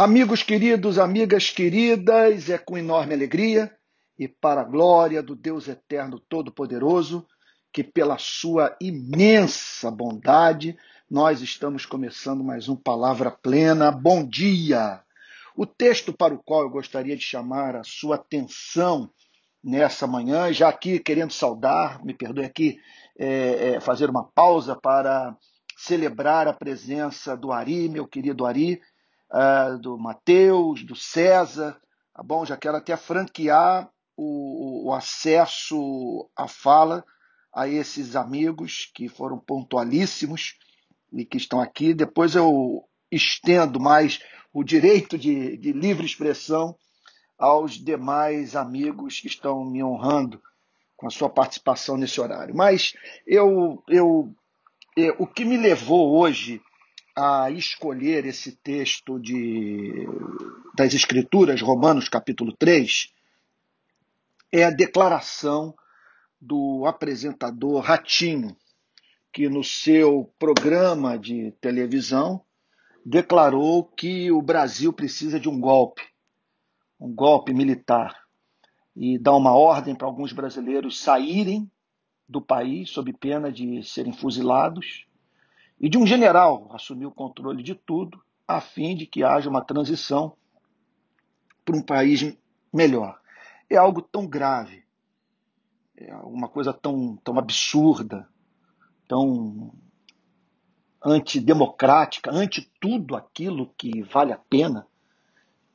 Amigos queridos, amigas queridas, é com enorme alegria e para a glória do Deus Eterno Todo-Poderoso que, pela sua imensa bondade, nós estamos começando mais um Palavra Plena. Bom dia! O texto para o qual eu gostaria de chamar a sua atenção nessa manhã, já aqui querendo saudar, me perdoe aqui, é, é, fazer uma pausa para celebrar a presença do Ari, meu querido Ari uh, do Mateus, do César, tá bom? Já quero até franquear o, o acesso à fala a esses amigos que foram pontualíssimos e que estão aqui. Depois eu estendo mais o direito de, de livre expressão aos demais amigos que estão me honrando com a sua participação nesse horário. Mas eu, eu, eu o que me levou hoje a escolher esse texto de, das Escrituras, Romanos capítulo 3, é a declaração do apresentador Ratinho, que no seu programa de televisão declarou que o Brasil precisa de um golpe, um golpe militar, e dá uma ordem para alguns brasileiros saírem do país sob pena de serem fuzilados e de um general assumir o controle de tudo, a fim de que haja uma transição para um país melhor. É algo tão grave, é uma coisa tão, tão absurda, tão antidemocrática, anti tudo aquilo que vale a pena,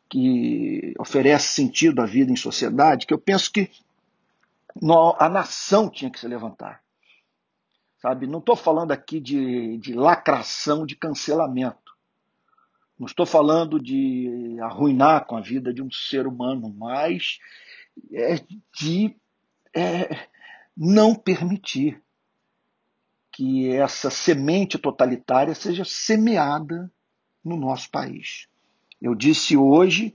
que oferece sentido à vida em sociedade, que eu penso que a nação tinha que se levantar Sabe? Não estou falando aqui de, de lacração, de cancelamento. Não estou falando de arruinar com a vida de um ser humano, mas é de é, não permitir que essa semente totalitária seja semeada no nosso país. Eu disse hoje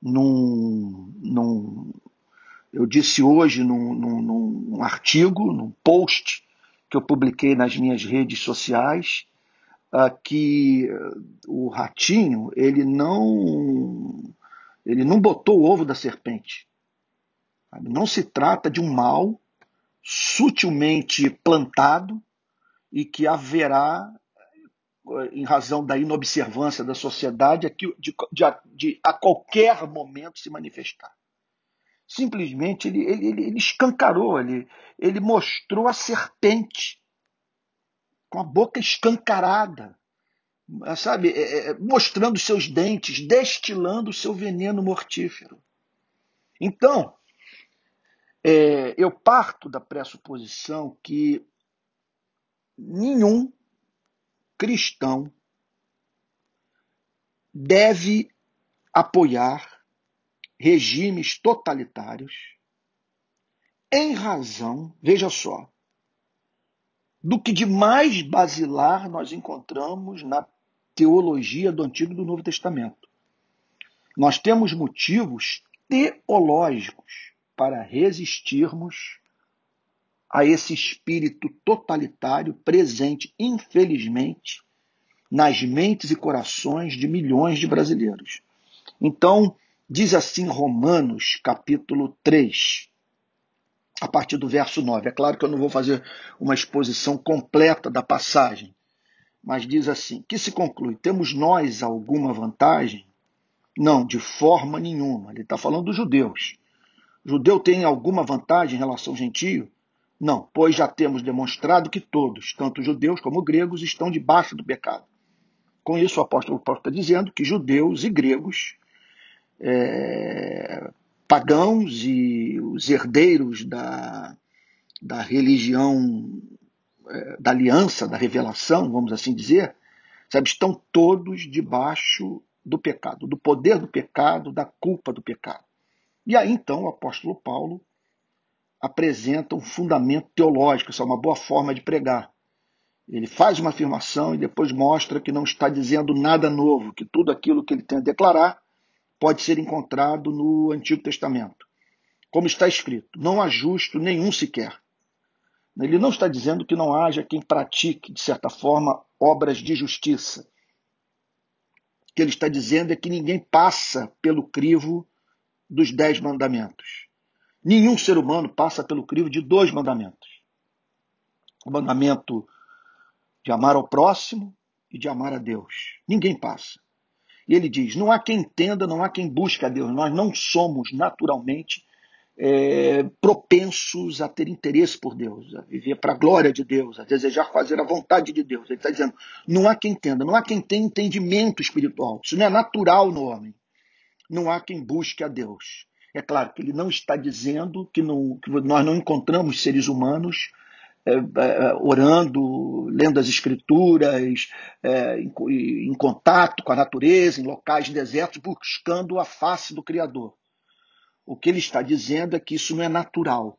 num, num eu disse hoje num, num, num artigo, num post que eu publiquei nas minhas redes sociais, uh, que o ratinho ele não ele não botou o ovo da serpente. Não se trata de um mal sutilmente plantado e que haverá, em razão da inobservância da sociedade, de, de, de a qualquer momento se manifestar simplesmente ele, ele, ele escancarou, ele, ele mostrou a serpente com a boca escancarada, sabe, é, é, mostrando seus dentes, destilando o seu veneno mortífero. Então, é, eu parto da pressuposição que nenhum cristão deve apoiar regimes totalitários em razão, veja só, do que de mais basilar nós encontramos na teologia do Antigo e do Novo Testamento. Nós temos motivos teológicos para resistirmos a esse espírito totalitário presente, infelizmente, nas mentes e corações de milhões de brasileiros. Então, Diz assim Romanos, capítulo 3, a partir do verso 9. É claro que eu não vou fazer uma exposição completa da passagem, mas diz assim: que se conclui? Temos nós alguma vantagem? Não, de forma nenhuma. Ele está falando dos judeus. Judeu tem alguma vantagem em relação ao gentio? Não, pois já temos demonstrado que todos, tanto judeus como gregos, estão debaixo do pecado. Com isso, o apóstolo Paulo está dizendo que judeus e gregos é, pagãos e os herdeiros da, da religião é, da aliança, da revelação, vamos assim dizer, sabe, estão todos debaixo do pecado, do poder do pecado, da culpa do pecado. E aí então o apóstolo Paulo apresenta um fundamento teológico, isso é uma boa forma de pregar. Ele faz uma afirmação e depois mostra que não está dizendo nada novo, que tudo aquilo que ele tem a declarar pode ser encontrado no Antigo Testamento. Como está escrito, não há justo nenhum sequer. Ele não está dizendo que não haja quem pratique, de certa forma, obras de justiça. que ele está dizendo é que ninguém passa pelo crivo dos dez mandamentos. Nenhum ser humano passa pelo crivo de dois mandamentos. O mandamento de amar ao próximo e de amar a Deus. Ninguém passa. E ele diz: não há quem entenda, não há quem busque a Deus. Nós não somos naturalmente é, propensos a ter interesse por Deus, a viver para a glória de Deus, a desejar fazer a vontade de Deus. Ele está dizendo: não há quem entenda, não há quem tenha entendimento espiritual. Isso não é natural no homem. Não há quem busque a Deus. É claro que ele não está dizendo que, não, que nós não encontramos seres humanos orando, lendo as escrituras, é, em, em contato com a natureza, em locais desertos, buscando a face do Criador. O que ele está dizendo é que isso não é natural.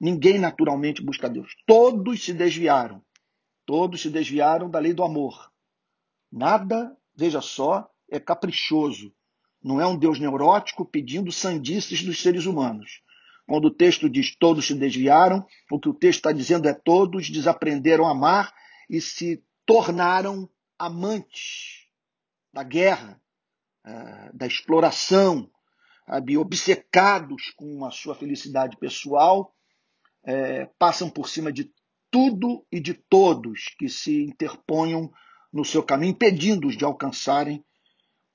Ninguém naturalmente busca Deus. Todos se desviaram. Todos se desviaram da lei do amor. Nada, veja só, é caprichoso. Não é um Deus neurótico pedindo sandices dos seres humanos. Quando o texto diz todos se desviaram, o que o texto está dizendo é todos desaprenderam a amar e se tornaram amantes da guerra, eh, da exploração, obcecados com a sua felicidade pessoal, é, passam por cima de tudo e de todos que se interponham no seu caminho, impedindo-os de alcançarem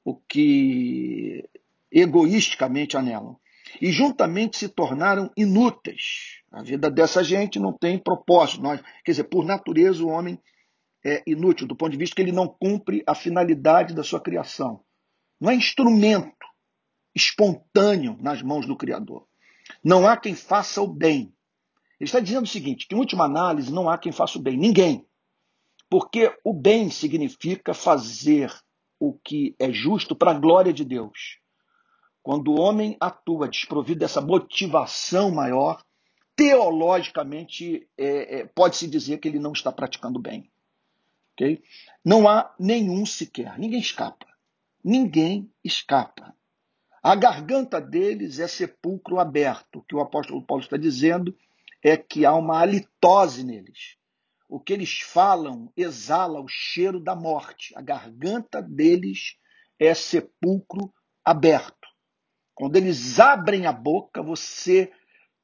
o que egoisticamente anelam. E juntamente se tornaram inúteis. A vida dessa gente não tem propósito. Nós, quer dizer, por natureza, o homem é inútil, do ponto de vista que ele não cumpre a finalidade da sua criação. Não é instrumento espontâneo nas mãos do Criador. Não há quem faça o bem. Ele está dizendo o seguinte: que em última análise não há quem faça o bem, ninguém. Porque o bem significa fazer o que é justo para a glória de Deus. Quando o homem atua desprovido dessa motivação maior, teologicamente é, é, pode-se dizer que ele não está praticando bem. Okay? Não há nenhum sequer, ninguém escapa. Ninguém escapa. A garganta deles é sepulcro aberto. O que o apóstolo Paulo está dizendo é que há uma halitose neles. O que eles falam exala o cheiro da morte. A garganta deles é sepulcro aberto. Quando eles abrem a boca, você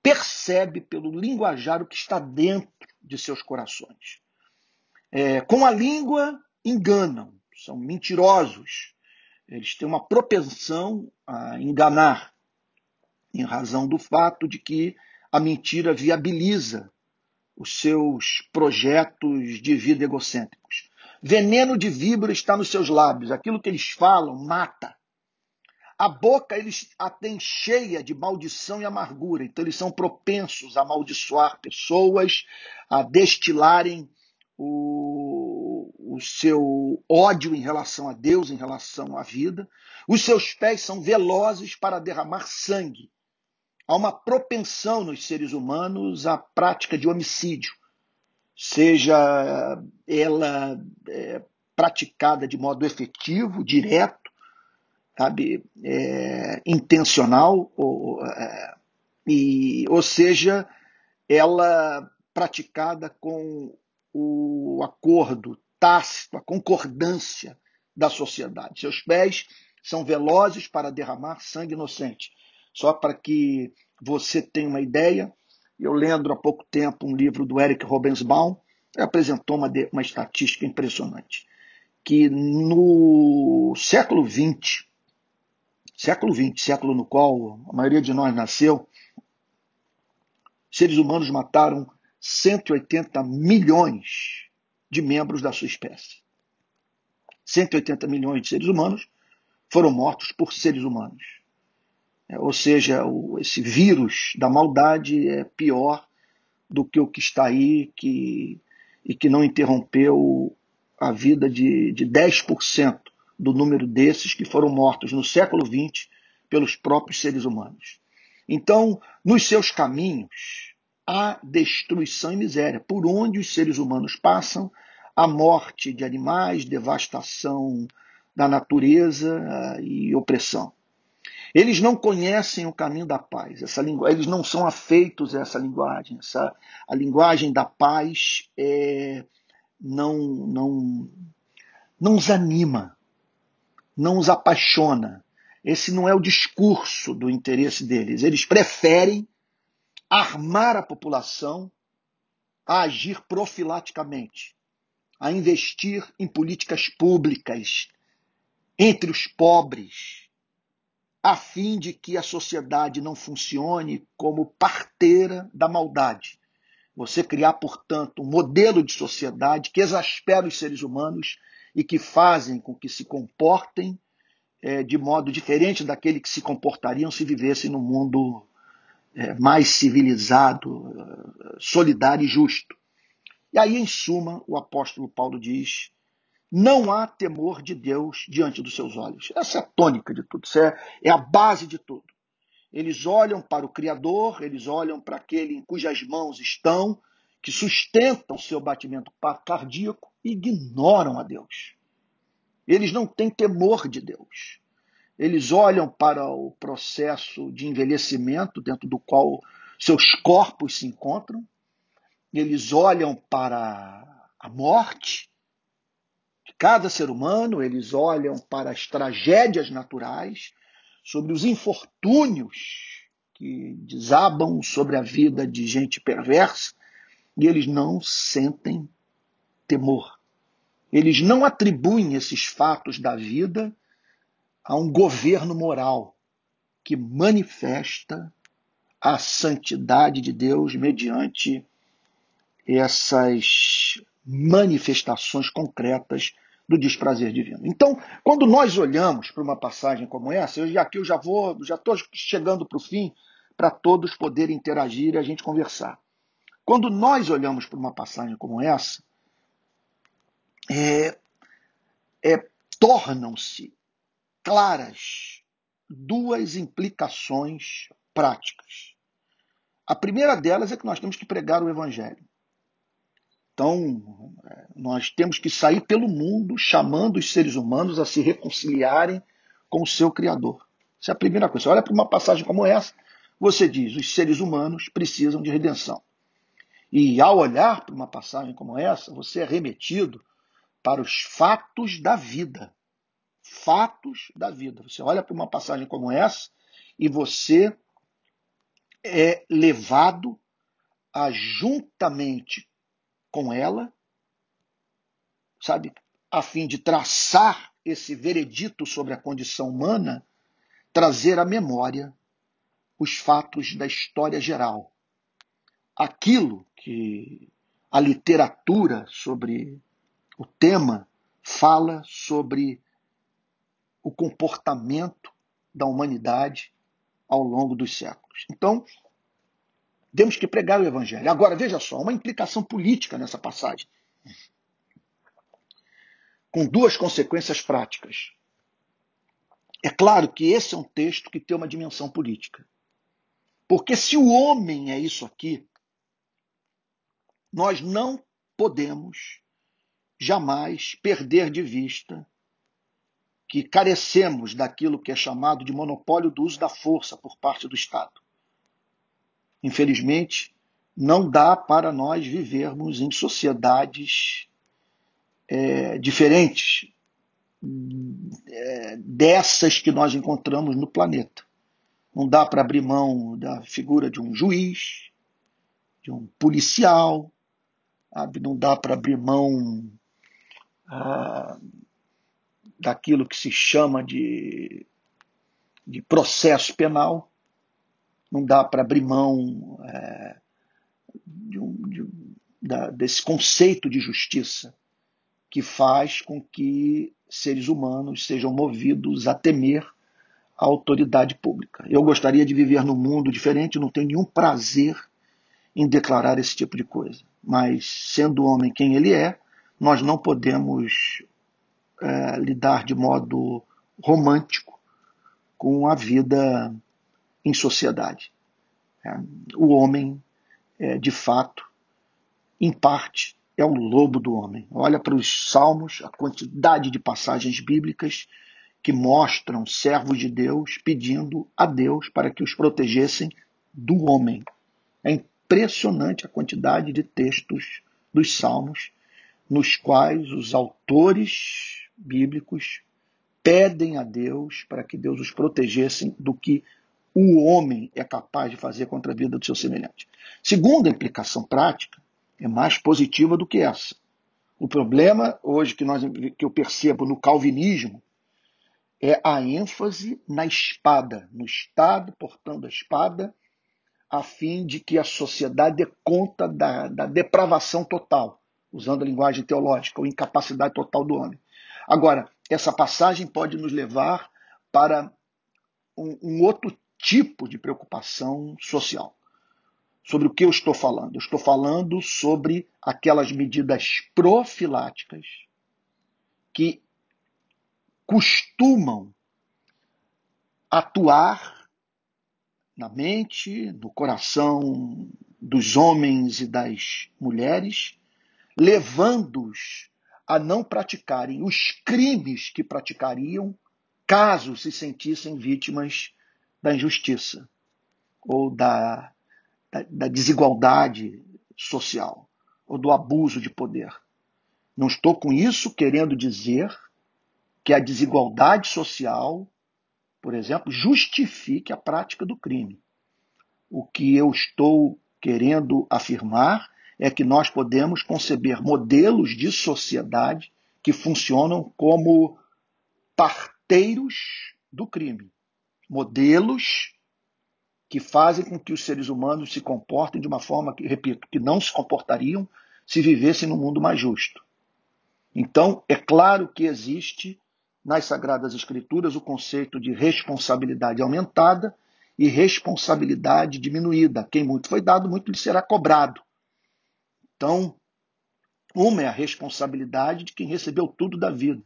percebe pelo linguajar o que está dentro de seus corações. É, com a língua, enganam, são mentirosos, eles têm uma propensão a enganar, em razão do fato de que a mentira viabiliza os seus projetos de vida egocêntricos. Veneno de víbora está nos seus lábios. Aquilo que eles falam mata. A boca eles a têm cheia de maldição e amargura. Então eles são propensos a amaldiçoar pessoas, a destilarem o, o seu ódio em relação a Deus, em relação à vida. Os seus pés são velozes para derramar sangue. Há uma propensão nos seres humanos à prática de homicídio, seja ela é, praticada de modo efetivo, direto, sabe, é, intencional, ou, é, e, ou seja, ela praticada com o acordo tácito, a concordância da sociedade. Seus pés são velozes para derramar sangue inocente. Só para que você tenha uma ideia, eu lendo há pouco tempo um livro do Eric Robensbaum, apresentou uma, uma estatística impressionante, que no século XX, século XX, século no qual a maioria de nós nasceu, seres humanos mataram 180 milhões de membros da sua espécie. 180 milhões de seres humanos foram mortos por seres humanos. É, ou seja, esse vírus da maldade é pior do que o que está aí que, e que não interrompeu a vida de, de 10% do número desses que foram mortos no século XX pelos próprios seres humanos. Então, nos seus caminhos, há destruição e miséria. Por onde os seres humanos passam, a morte de animais, devastação da natureza eh, e opressão. Eles não conhecem o caminho da paz. Essa lingu... Eles não são afeitos a essa linguagem. Essa... A linguagem da paz é... não, não, não os anima. Não os apaixona. Esse não é o discurso do interesse deles. Eles preferem armar a população a agir profilaticamente, a investir em políticas públicas entre os pobres, a fim de que a sociedade não funcione como parteira da maldade. Você criar, portanto, um modelo de sociedade que exaspera os seres humanos e que fazem com que se comportem é, de modo diferente daquele que se comportariam se vivessem num mundo é, mais civilizado, solidário e justo. E aí, em suma, o apóstolo Paulo diz: não há temor de Deus diante dos seus olhos. Essa é a tônica de tudo, isso é, é a base de tudo. Eles olham para o Criador, eles olham para aquele em cujas mãos estão, que sustentam o seu batimento cardíaco ignoram a Deus. Eles não têm temor de Deus. Eles olham para o processo de envelhecimento dentro do qual seus corpos se encontram, eles olham para a morte de cada ser humano, eles olham para as tragédias naturais, sobre os infortúnios que desabam sobre a vida de gente perversa, e eles não sentem temor. Eles não atribuem esses fatos da vida a um governo moral que manifesta a santidade de Deus mediante essas manifestações concretas do desprazer divino. Então, quando nós olhamos para uma passagem como essa, eu, aqui eu já vou, já estou chegando para o fim, para todos poderem interagir e a gente conversar. Quando nós olhamos para uma passagem como essa, é, é, tornam-se claras duas implicações práticas. A primeira delas é que nós temos que pregar o Evangelho. Então, é, nós temos que sair pelo mundo chamando os seres humanos a se reconciliarem com o seu Criador. Essa é a primeira coisa. Você olha para uma passagem como essa, você diz: os seres humanos precisam de redenção. E ao olhar para uma passagem como essa, você é remetido para os fatos da vida. Fatos da vida. Você olha para uma passagem como essa e você é levado a juntamente com ela, sabe, a fim de traçar esse veredito sobre a condição humana, trazer à memória os fatos da história geral. Aquilo que a literatura sobre o tema fala sobre o comportamento da humanidade ao longo dos séculos. Então, temos que pregar o evangelho. Agora, veja só, uma implicação política nessa passagem. Com duas consequências práticas. É claro que esse é um texto que tem uma dimensão política. Porque se o homem é isso aqui, nós não podemos jamais perder de vista que carecemos daquilo que é chamado de monopólio do uso da força por parte do Estado infelizmente, não dá para nós vivermos em sociedades é, diferentes é, dessas que nós encontramos no planeta. Não dá para abrir mão da figura de um juiz, de um policial, sabe? não dá para abrir mão ah, daquilo que se chama de, de processo penal não dá para abrir mão é, de um, de, da, desse conceito de justiça que faz com que seres humanos sejam movidos a temer a autoridade pública. Eu gostaria de viver num mundo diferente, não tenho nenhum prazer em declarar esse tipo de coisa. Mas, sendo o homem quem ele é, nós não podemos é, lidar de modo romântico com a vida em sociedade. É, o homem, é, de fato, em parte, é o lobo do homem. Olha para os salmos, a quantidade de passagens bíblicas que mostram servos de Deus pedindo a Deus para que os protegessem do homem. É impressionante a quantidade de textos dos salmos nos quais os autores bíblicos pedem a Deus para que Deus os protegesse do que o homem é capaz de fazer contra a vida do seu semelhante. Segunda implicação prática é mais positiva do que essa. O problema hoje que, nós, que eu percebo no calvinismo é a ênfase na espada, no Estado portando a espada, a fim de que a sociedade dê conta da, da depravação total, usando a linguagem teológica, ou incapacidade total do homem. Agora, essa passagem pode nos levar para um, um outro tipo de preocupação social. Sobre o que eu estou falando? Eu estou falando sobre aquelas medidas profiláticas que costumam atuar na mente, no coração dos homens e das mulheres, levando-os a não praticarem os crimes que praticariam caso se sentissem vítimas da injustiça ou da, da, da desigualdade social ou do abuso de poder. Não estou com isso querendo dizer que a desigualdade social, por exemplo, justifique a prática do crime. O que eu estou querendo afirmar é que nós podemos conceber modelos de sociedade que funcionam como parteiros do crime modelos que fazem com que os seres humanos se comportem de uma forma que, repito, que não se comportariam se vivessem num mundo mais justo. Então, é claro que existe nas Sagradas Escrituras o conceito de responsabilidade aumentada e responsabilidade diminuída. Quem muito foi dado, muito lhe será cobrado. Então, uma é a responsabilidade de quem recebeu tudo da vida.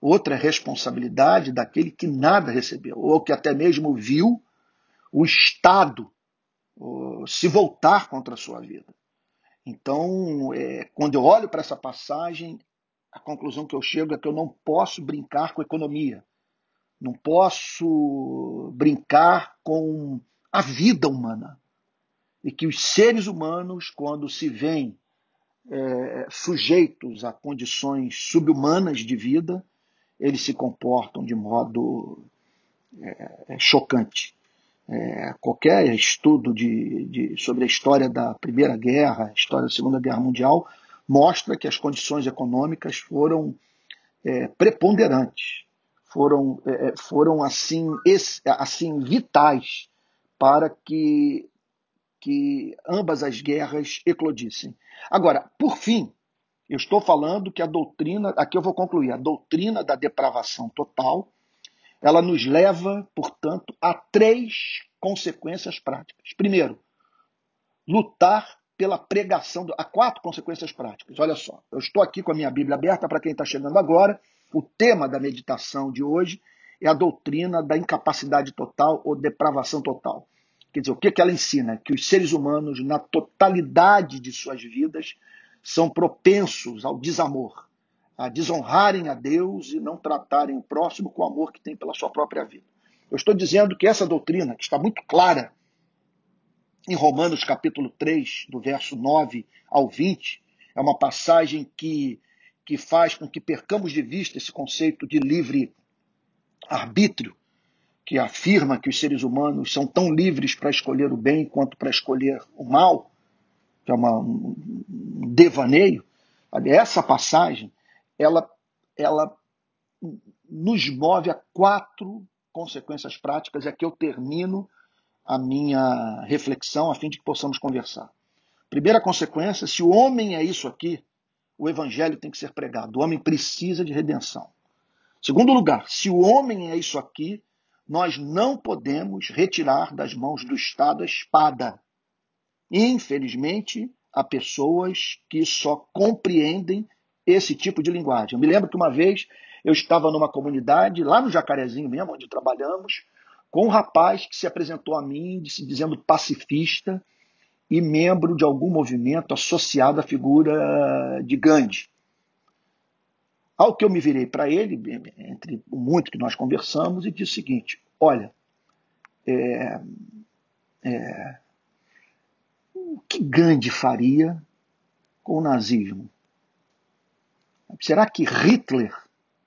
Outra é responsabilidade daquele que nada recebeu, ou que até mesmo viu o Estado se voltar contra a sua vida. Então, é, quando eu olho para essa passagem, a conclusão que eu chego é que eu não posso brincar com economia, não posso brincar com a vida humana. E que os seres humanos, quando se veem é, sujeitos a condições subhumanas de vida, eles se comportam de modo é, é, chocante. É, qualquer estudo de, de, sobre a história da Primeira Guerra, a história da Segunda Guerra Mundial, mostra que as condições econômicas foram é, preponderantes, foram, é, é foram assim, assim vitais para que, que ambas as guerras eclodissem. Agora, por fim, eu estou falando que a doutrina, aqui eu vou concluir, a doutrina da depravação total, ela nos leva, portanto, a três consequências práticas. Primeiro, lutar pela pregação, do, há quatro consequências práticas. Olha só, eu estou aqui com a minha Bíblia aberta para quem está chegando agora. O tema da meditação de hoje é a doutrina da incapacidade total ou depravação total. Quer dizer, o que, que ela ensina? Que os seres humanos, na totalidade de suas vidas, são propensos ao desamor, a desonrarem a Deus e não tratarem o próximo com o amor que tem pela sua própria vida. Eu estou dizendo que essa doutrina, que está muito clara em Romanos capítulo 3, do verso 9 ao 20, é uma passagem que, que faz com que percamos de vista esse conceito de livre arbítrio, que afirma que os seres humanos são tão livres para escolher o bem quanto para escolher o mal que é uma, um devaneio, essa passagem, ela, ela nos move a quatro consequências práticas, é que eu termino a minha reflexão a fim de que possamos conversar. Primeira consequência, se o homem é isso aqui, o evangelho tem que ser pregado. O homem precisa de redenção. Segundo lugar, se o homem é isso aqui, nós não podemos retirar das mãos do Estado a espada. Infelizmente, há pessoas que só compreendem esse tipo de linguagem. Eu me lembro que uma vez eu estava numa comunidade, lá no Jacarezinho mesmo, onde trabalhamos, com um rapaz que se apresentou a mim dizendo pacifista e membro de algum movimento associado à figura de Gandhi. Ao que eu me virei para ele, entre muito que nós conversamos, e disse o seguinte: olha, é, é, o que Gandhi faria com o nazismo? Será que Hitler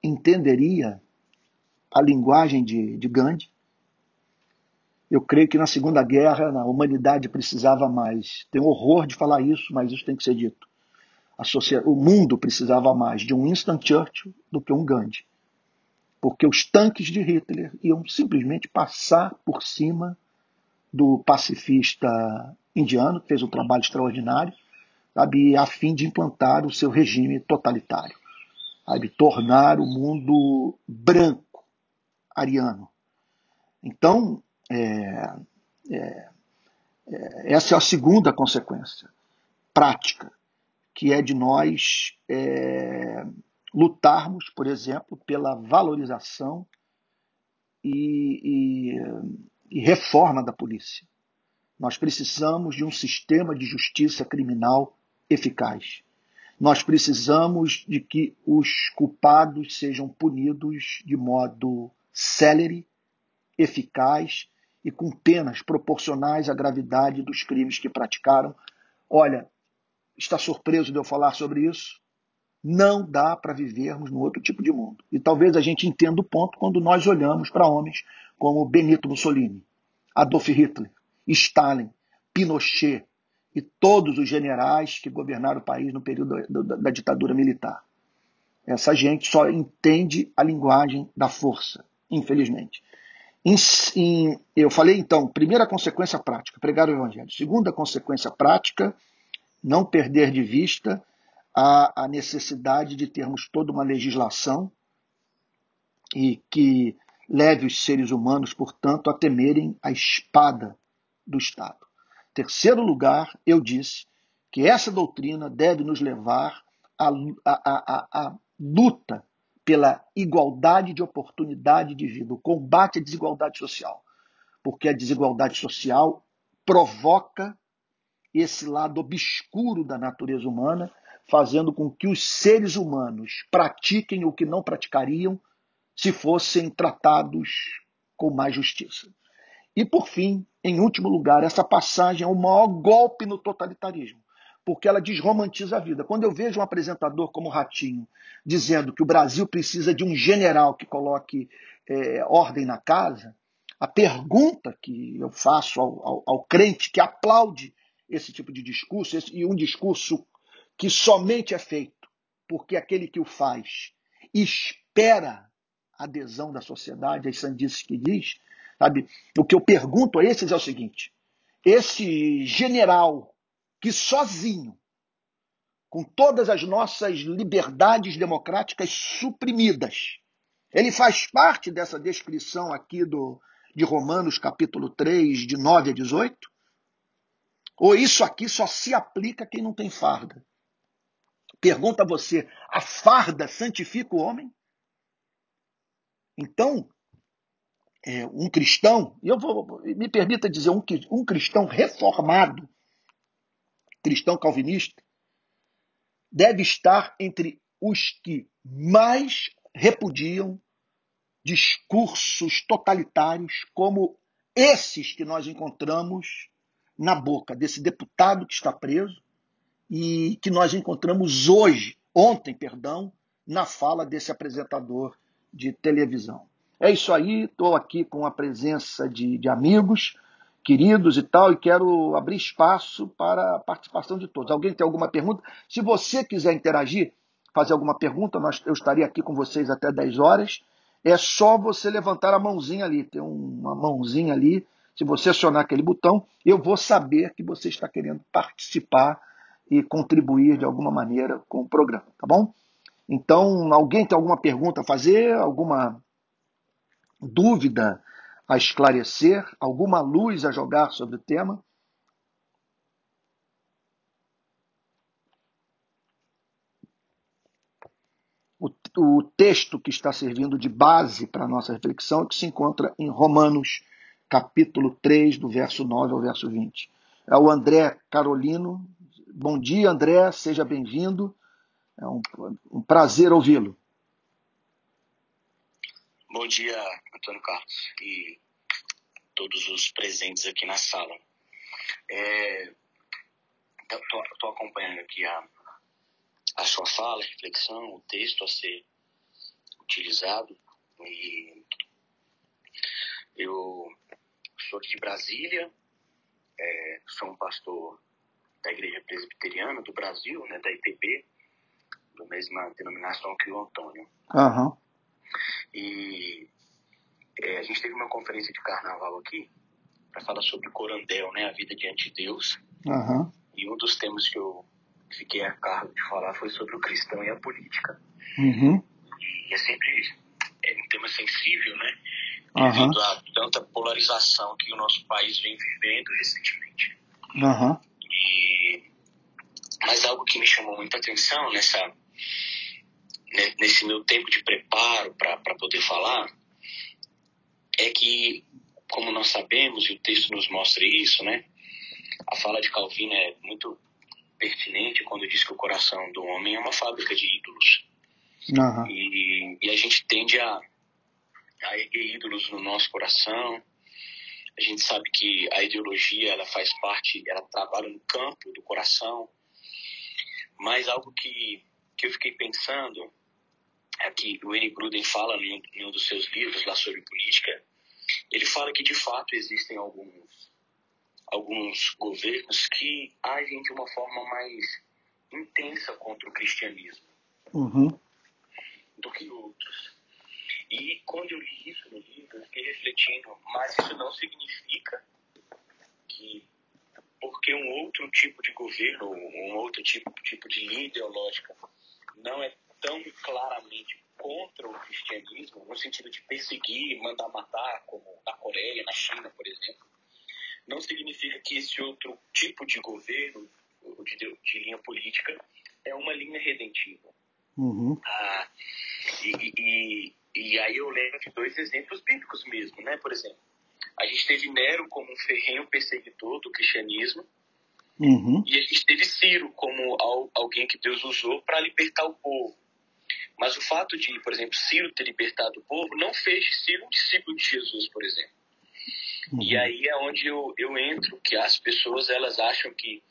entenderia a linguagem de, de Gandhi. Eu creio que na Segunda Guerra a humanidade precisava mais. Tenho horror de falar isso, mas isso tem que ser dito. O mundo precisava mais de um Winston Churchill do que um Gandhi. Porque os tanques de Hitler iam simplesmente passar por cima do pacifista indiano, que fez um trabalho extraordinário, sabe, a fim de implantar o seu regime totalitário, sabe, tornar o mundo branco, ariano. Então, é, é, é, essa é a segunda consequência prática, que é de nós é, lutarmos, por exemplo, pela valorização e, e, e reforma da polícia. Nós precisamos de um sistema de justiça criminal eficaz. Nós precisamos de que os culpados sejam punidos de modo célere, eficaz e com penas proporcionais à gravidade dos crimes que praticaram. Olha, está surpreso de eu falar sobre isso? Não dá para vivermos no outro tipo de mundo. E talvez a gente entenda o ponto quando nós olhamos para homens como Benito Mussolini, Adolf Hitler, Stalin, Pinochet e todos os generais que governaram o país no período da, da ditadura militar. Essa gente só entende a linguagem da força, infelizmente. Em, em, eu falei então, primeira consequência prática, pregar o evangelho. Segunda consequência prática, não perder de vista a, a necessidade de termos toda uma legislação e que leve os seres humanos, portanto, a temerem a espada do Estado. Terceiro lugar, eu disse que essa doutrina deve nos levar à, à, luta pela igualdade de oportunidade de vida, o combate à desigualdade social. Porque a desigualdade social provoca esse lado obscuro da natureza humana, fazendo com que os seres humanos pratiquem o que não praticariam se fossem tratados com mais justiça. E por fim, em último lugar, essa passagem é o maior golpe no totalitarismo, porque ela desromantiza a vida. Quando eu vejo um apresentador como Ratinho dizendo que o Brasil precisa de um general que coloque é, ordem na casa, a pergunta que eu faço ao, ao, ao crente que aplaude esse tipo de discurso, esse, e um discurso que somente é feito porque aquele que o faz espera a adesão da sociedade, as sandices que diz, Sabe? O que eu pergunto a esses é o seguinte: esse general que sozinho, com todas as nossas liberdades democráticas suprimidas, ele faz parte dessa descrição aqui do, de Romanos capítulo 3, de 9 a 18? Ou isso aqui só se aplica a quem não tem farda? Pergunta a você: a farda santifica o homem? Então, é, um cristão, e eu vou, me permita dizer, um, um cristão reformado, cristão calvinista, deve estar entre os que mais repudiam discursos totalitários como esses que nós encontramos na boca desse deputado que está preso e que nós encontramos hoje, ontem, perdão, na fala desse apresentador de televisão. É isso aí, estou aqui com a presença de, de, amigos, queridos e tal, e quero abrir espaço para a participação de todos. Alguém tem alguma pergunta? Se você quiser interagir, fazer alguma pergunta, nós, eu estaria aqui com vocês até 10 horas. É só você levantar a mãozinha ali, tem uma mãozinha ali. Se você acionar aquele botão, eu vou saber que você está querendo participar e contribuir de alguma maneira com o programa, tá bom? Então, alguém tem alguma pergunta a fazer? Alguma dúvida a esclarecer, alguma luz a jogar sobre o tema? O, o texto que está servindo de base para a nossa reflexão é que se encontra em Romanos, capítulo 3, do verso 9 ao verso 20. É o André Carolino. Bom dia, André, seja bem-vindo. É um, um prazer ouvi-lo. Bom dia, Antônio Carlos e todos os presentes aqui na sala. Estou é, acompanhando aqui a, a sua fala, a reflexão, o texto a ser utilizado e Eu sou aqui de Brasília, é, sou um pastor da Igreja Presbiteriana do Brasil, né, da ITB, da mesma denominação que o Antônio. Uhum. E é, a gente teve uma conferência de carnaval aqui para falar sobre Corandel, né, a vida diante de Deus. Uhum. E um dos temas que eu fiquei a cargo de falar foi sobre o cristão e a política. Uhum. E é sempre é um tema sensível, né? Devido uhum. a tanta polarização que o nosso país vem vivendo recentemente. Uhum. E, mas algo que me chamou muita atenção nessa, nesse meu tempo de preparo para poder falar é que, como nós sabemos, e o texto nos mostra isso, né? A fala de Calvino é muito pertinente quando diz que o coração do homem é uma fábrica de ídolos. Uhum. E, e, a gente tende a, a erguer ídolos no nosso coração. A gente sabe que a ideologia ela faz parte, ela trabalha no campo do coração. Mas algo que, que eu fiquei pensando é que o N. Gruden fala em um, em um dos seus livros lá sobre política. Ele fala que de fato existem alguns alguns governos que agem de uma forma mais intensa contra o cristianismo uhum. do que outros. E quando eu li isso no livro, eu fiquei refletindo, mas isso não significa que porque um outro tipo de governo, um outro tipo, tipo de linha ideológica não é tão claramente contra o cristianismo, no sentido de perseguir, mandar matar, como na Coreia, na China, por exemplo, não significa que esse outro tipo de governo, de, de linha política, é uma linha redentiva. Uhum. Ah, e, e, e, aí eu lembro de dois exemplos bíblicos mesmo, né? Por exemplo, a gente teve Nero como um ferrenho perseguidor do cristianismo, uhum. e a gente teve Ciro como alguém que Deus usou para libertar o povo. Mas o fato de, por exemplo, Ciro ter libertado o povo não fez Ciro um discípulo de Jesus, por exemplo. Uhum. E aí é onde eu, eu entro, que as pessoas elas acham que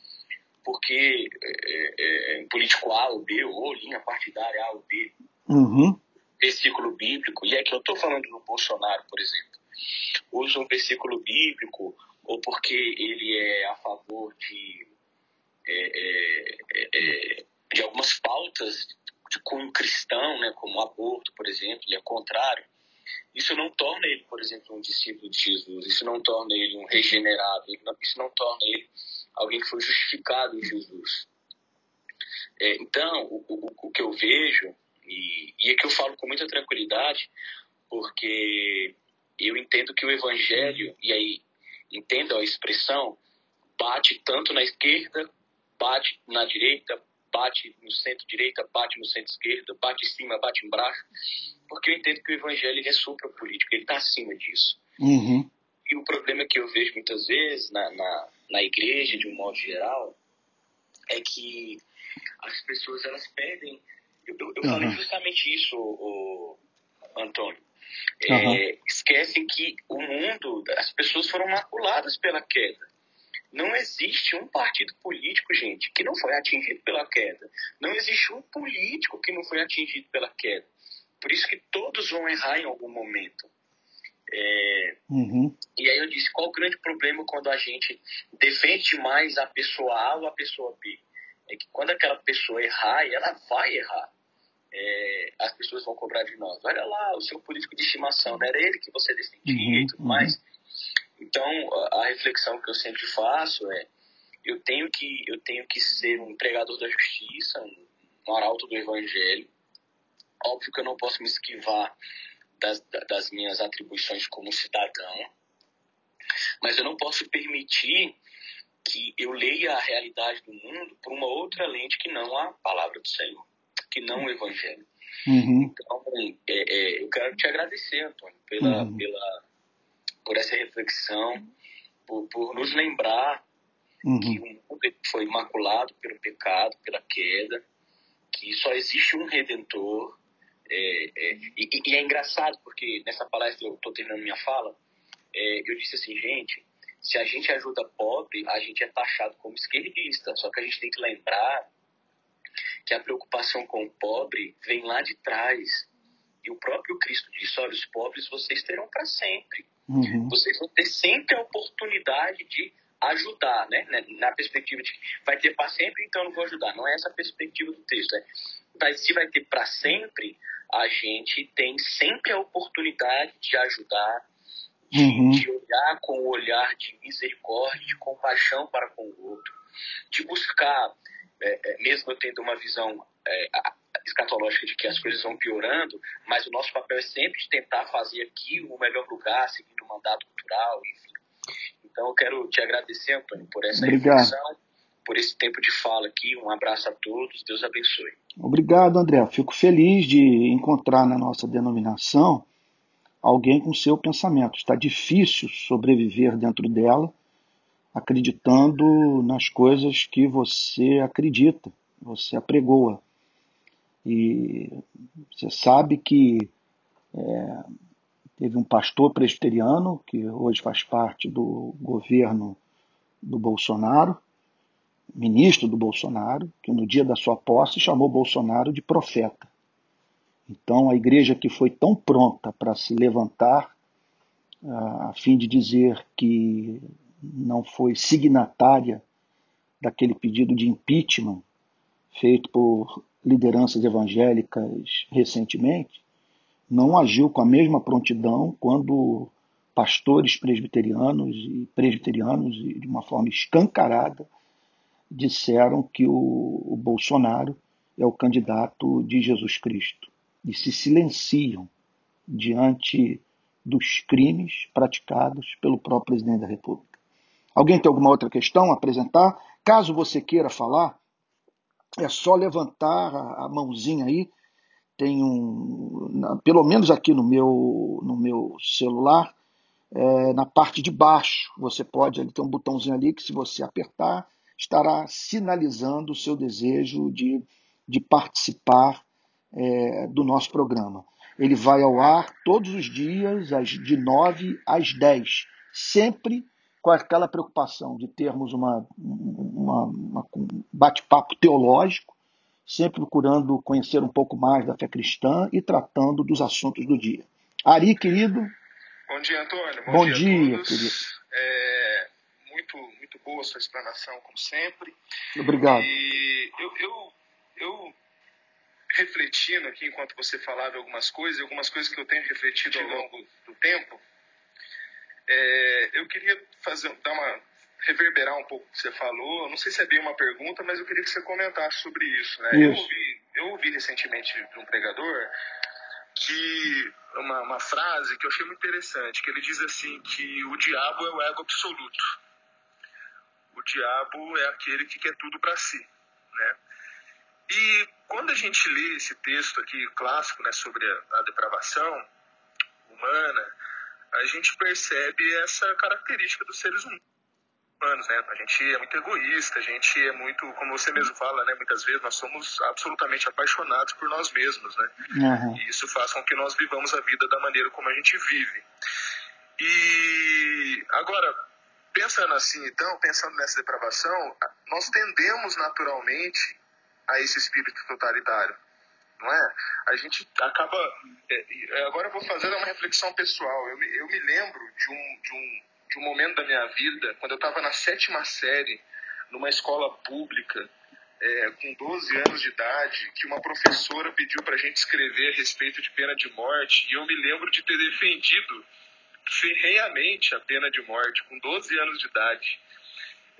porque é, é, é político A ou B, ou linha partidária A ou B, uhum. Versículo bíblico, e aqui eu estou falando do Bolsonaro, por exemplo, usa um versículo bíblico, ou porque ele é a favor de, é, é, é de algumas pautas de cunho cristão, né, como o aborto, por exemplo, ele é contrário, isso não torna ele, por exemplo, um discípulo de Jesus, isso não torna ele um regenerado, isso não torna ele alguém que foi justificado em Jesus. É, então, o, o, o, que eu vejo, e, e é que eu falo com muita tranquilidade, porque eu entendo que o evangelho, e aí entendo a expressão, bate tanto na esquerda, bate na direita, bate no centro-direita, bate no centro-esquerda, bate em cima, bate embaixo, porque eu entendo que o evangelho ele é supra-político, ele está acima disso. Uhum. E o problema que eu vejo muitas vezes na, na, na igreja, de um modo geral, é que as pessoas elas perdem. Eu, eu, uhum. falei justamente isso, o, o Antônio. É, uhum. Esquecem que o mundo, as pessoas foram maculadas pela queda. Não existe um partido político, gente, que não foi atingido pela queda. Não existe um político que não foi atingido pela queda. Por isso que todos vão errar em algum momento. É, uhum. E aí eu disse, qual o grande problema quando a gente defende mais a pessoa A ou a pessoa B? É que quando aquela pessoa errar, ela vai errar, é, as pessoas vão cobrar de nós. Olha lá, o seu político de estimação, não era ele que você defendia uhum, e tudo uhum. mais. Então, a, a reflexão que eu sempre faço é, eu tenho que, eu tenho que ser um pregador da justiça, um, um arauto do evangelho. Óbvio que eu não posso me esquivar das, das minhas atribuições como cidadão, mas eu não posso permitir que eu leia a realidade do mundo por uma outra lente que não a palavra do Senhor, que não o Evangelho. Uhum. Então, é, é, eu quero te agradecer, Antônio, pela, uhum. pela, por essa reflexão, por, por nos lembrar uhum. que o mundo foi imaculado pelo pecado, pela queda, que só existe um Redentor. É, é e, e, é engraçado, porque nessa palestra eu estou terminando minha fala, é, eu disse assim, gente, se a gente ajuda pobre, a gente é taxado como esquerdista. Só que a gente tem que lembrar que a preocupação com o pobre vem lá de trás. E o próprio Cristo disse: olha, os pobres vocês terão para sempre. Uhum. Vocês vão ter sempre a oportunidade de ajudar, né? Na perspectiva de que vai ter para sempre, então não vou ajudar. Não é essa a perspectiva do texto. É, mas se vai ter para sempre, a gente tem sempre a oportunidade de ajudar, de, uhum. de olhar com o olhar de misericórdia, de compaixão para com o outro, de buscar, é, é, mesmo eu tendo uma visão é, escatológica de que as coisas vão piorando, mas o nosso papel é sempre de tentar fazer aqui o melhor lugar, seguindo o mandato cultural, enfim. Então eu quero te agradecer, Antônio, por essa Obrigado. reflexão, por esse tempo de fala aqui. Um abraço a todos, Deus abençoe. Obrigado, André. Fico feliz de encontrar na nossa denominação alguém com seu pensamento. Está difícil sobreviver dentro dela, acreditando nas coisas que você acredita, você apregoa. E você sabe que é, teve um pastor presbiteriano, que hoje faz parte do governo do Bolsonaro, ministro do Bolsonaro, que no dia da sua posse chamou Bolsonaro de profeta. Então, a igreja que foi tão pronta para se levantar a fim de dizer que não foi signatária daquele pedido de impeachment feito por lideranças evangélicas recentemente, não agiu com a mesma prontidão quando pastores presbiterianos e presbiterianos, de uma forma escancarada, disseram que o, Bolsonaro é o candidato de Jesus Cristo e se silenciam diante dos crimes praticados pelo próprio presidente da República. Alguém tem alguma outra questão a apresentar? Caso você queira falar, é só levantar a mãozinha aí. Tem um, pelo menos aqui no meu, no meu celular, é, na parte de baixo, você pode, ali tem um botãozinho ali que se você apertar, estará sinalizando o seu desejo de, de participar é, do nosso programa. Ele vai ao ar todos os dias, de 9 às 10, sempre com aquela preocupação de termos uma, uma, uma um bate-papo teológico, sempre procurando conhecer um pouco mais da fé cristã e tratando dos assuntos do dia. Ari, querido. Bom dia, Antônio. Bom, Bom dia, dia querido. É, muito, muito boa a sua explanação, como sempre. Obrigado. E eu, eu, eu refletindo aqui enquanto você falava algumas coisas, algumas coisas que eu tenho refletido ao longo do tempo, é, eu queria fazer, dar uma reverberar um pouco o que você falou. Não sei se é bem uma pergunta, mas eu queria que você comentasse sobre isso. Né? Isso. Eu, ouvi, eu ouvi recentemente de um pregador que uma, uma frase que eu achei muito interessante, que ele diz assim que o diabo é o ego absoluto. O diabo é aquele que quer tudo para si, né? E quando a gente lê esse texto aqui clássico, né, sobre a, a depravação humana, a gente percebe essa característica dos seres humanos, né? A gente é muito egoísta, a gente é muito, como você mesmo fala, né? Muitas vezes nós somos absolutamente apaixonados por nós mesmos, né? Uhum. E isso faz com que nós vivamos a vida da maneira como a gente vive. E agora, pensando assim, então, pensando nessa depravação, nós tendemos naturalmente a esse espírito totalitário não é? A gente acaba. É, agora eu vou fazer uma reflexão pessoal. Eu me, eu me lembro de um, de, um, de um momento da minha vida, quando eu estava na sétima série, numa escola pública, é, com 12 anos de idade, que uma professora pediu para a gente escrever a respeito de pena de morte, e eu me lembro de ter defendido ferreamente a pena de morte, com 12 anos de idade.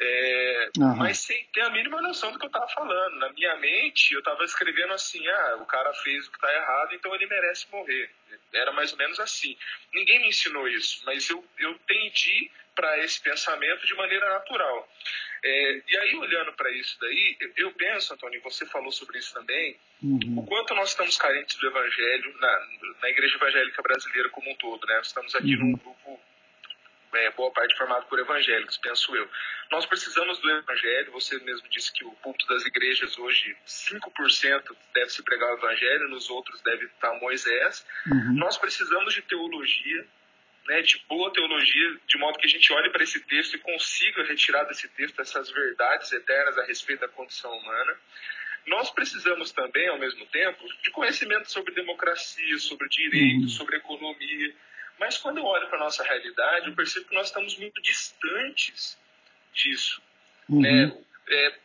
É, uhum. Mas sem ter a mínima noção do que eu estava falando. Na minha mente, eu estava escrevendo assim: ah, o cara fez o que está errado, então ele merece morrer. Era mais ou menos assim. Ninguém me ensinou isso, mas eu, eu tendi para esse pensamento de maneira natural. É, e aí, olhando para isso daí, eu penso, Antônio, você falou sobre isso também, uhum. o quanto nós estamos carentes do evangelho na, na igreja evangélica brasileira como um todo. Né? Estamos aqui uhum. num grupo é, boa parte formado por evangélicos, penso eu. Nós precisamos do evangelho, você mesmo disse que o culto das igrejas hoje, 5% deve se pregar o evangelho, nos outros deve estar Moisés. Uhum. Nós precisamos de teologia, né, de boa teologia, de modo que a gente olhe para esse texto e consiga retirar desse texto essas verdades eternas a respeito da condição humana. nós precisamos também, ao mesmo tempo, de conhecimento sobre democracia, sobre direito, uhum. sobre economia. Mas quando eu olho para a nossa realidade, eu percebo que nós estamos muito distantes disso. Uhum. Né? É,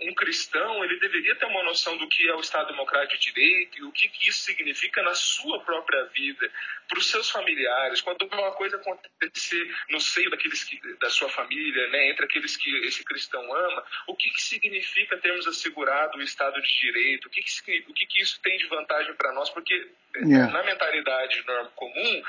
um cristão ele deveria ter uma noção do que é o Estado Democrático de Direito e o que, que isso significa na sua própria vida, para os seus familiares, quando uma coisa acontecer no seio daqueles que, da sua família, né, entre aqueles que esse cristão ama, o que, que significa termos assegurado o Estado de Direito, o que, que, o que, que isso tem de vantagem para nós, porque yeah. na mentalidade norma comum,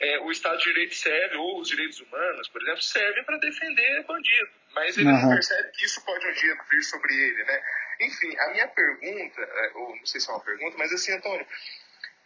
é, o Estado de Direito serve, ou os direitos humanos, por exemplo, servem para defender bandido. Mas ele uhum. não percebe que isso pode um dia vir sobre ele, né? Enfim, a minha pergunta, é, ou não sei se é uma pergunta, mas assim, Antônio,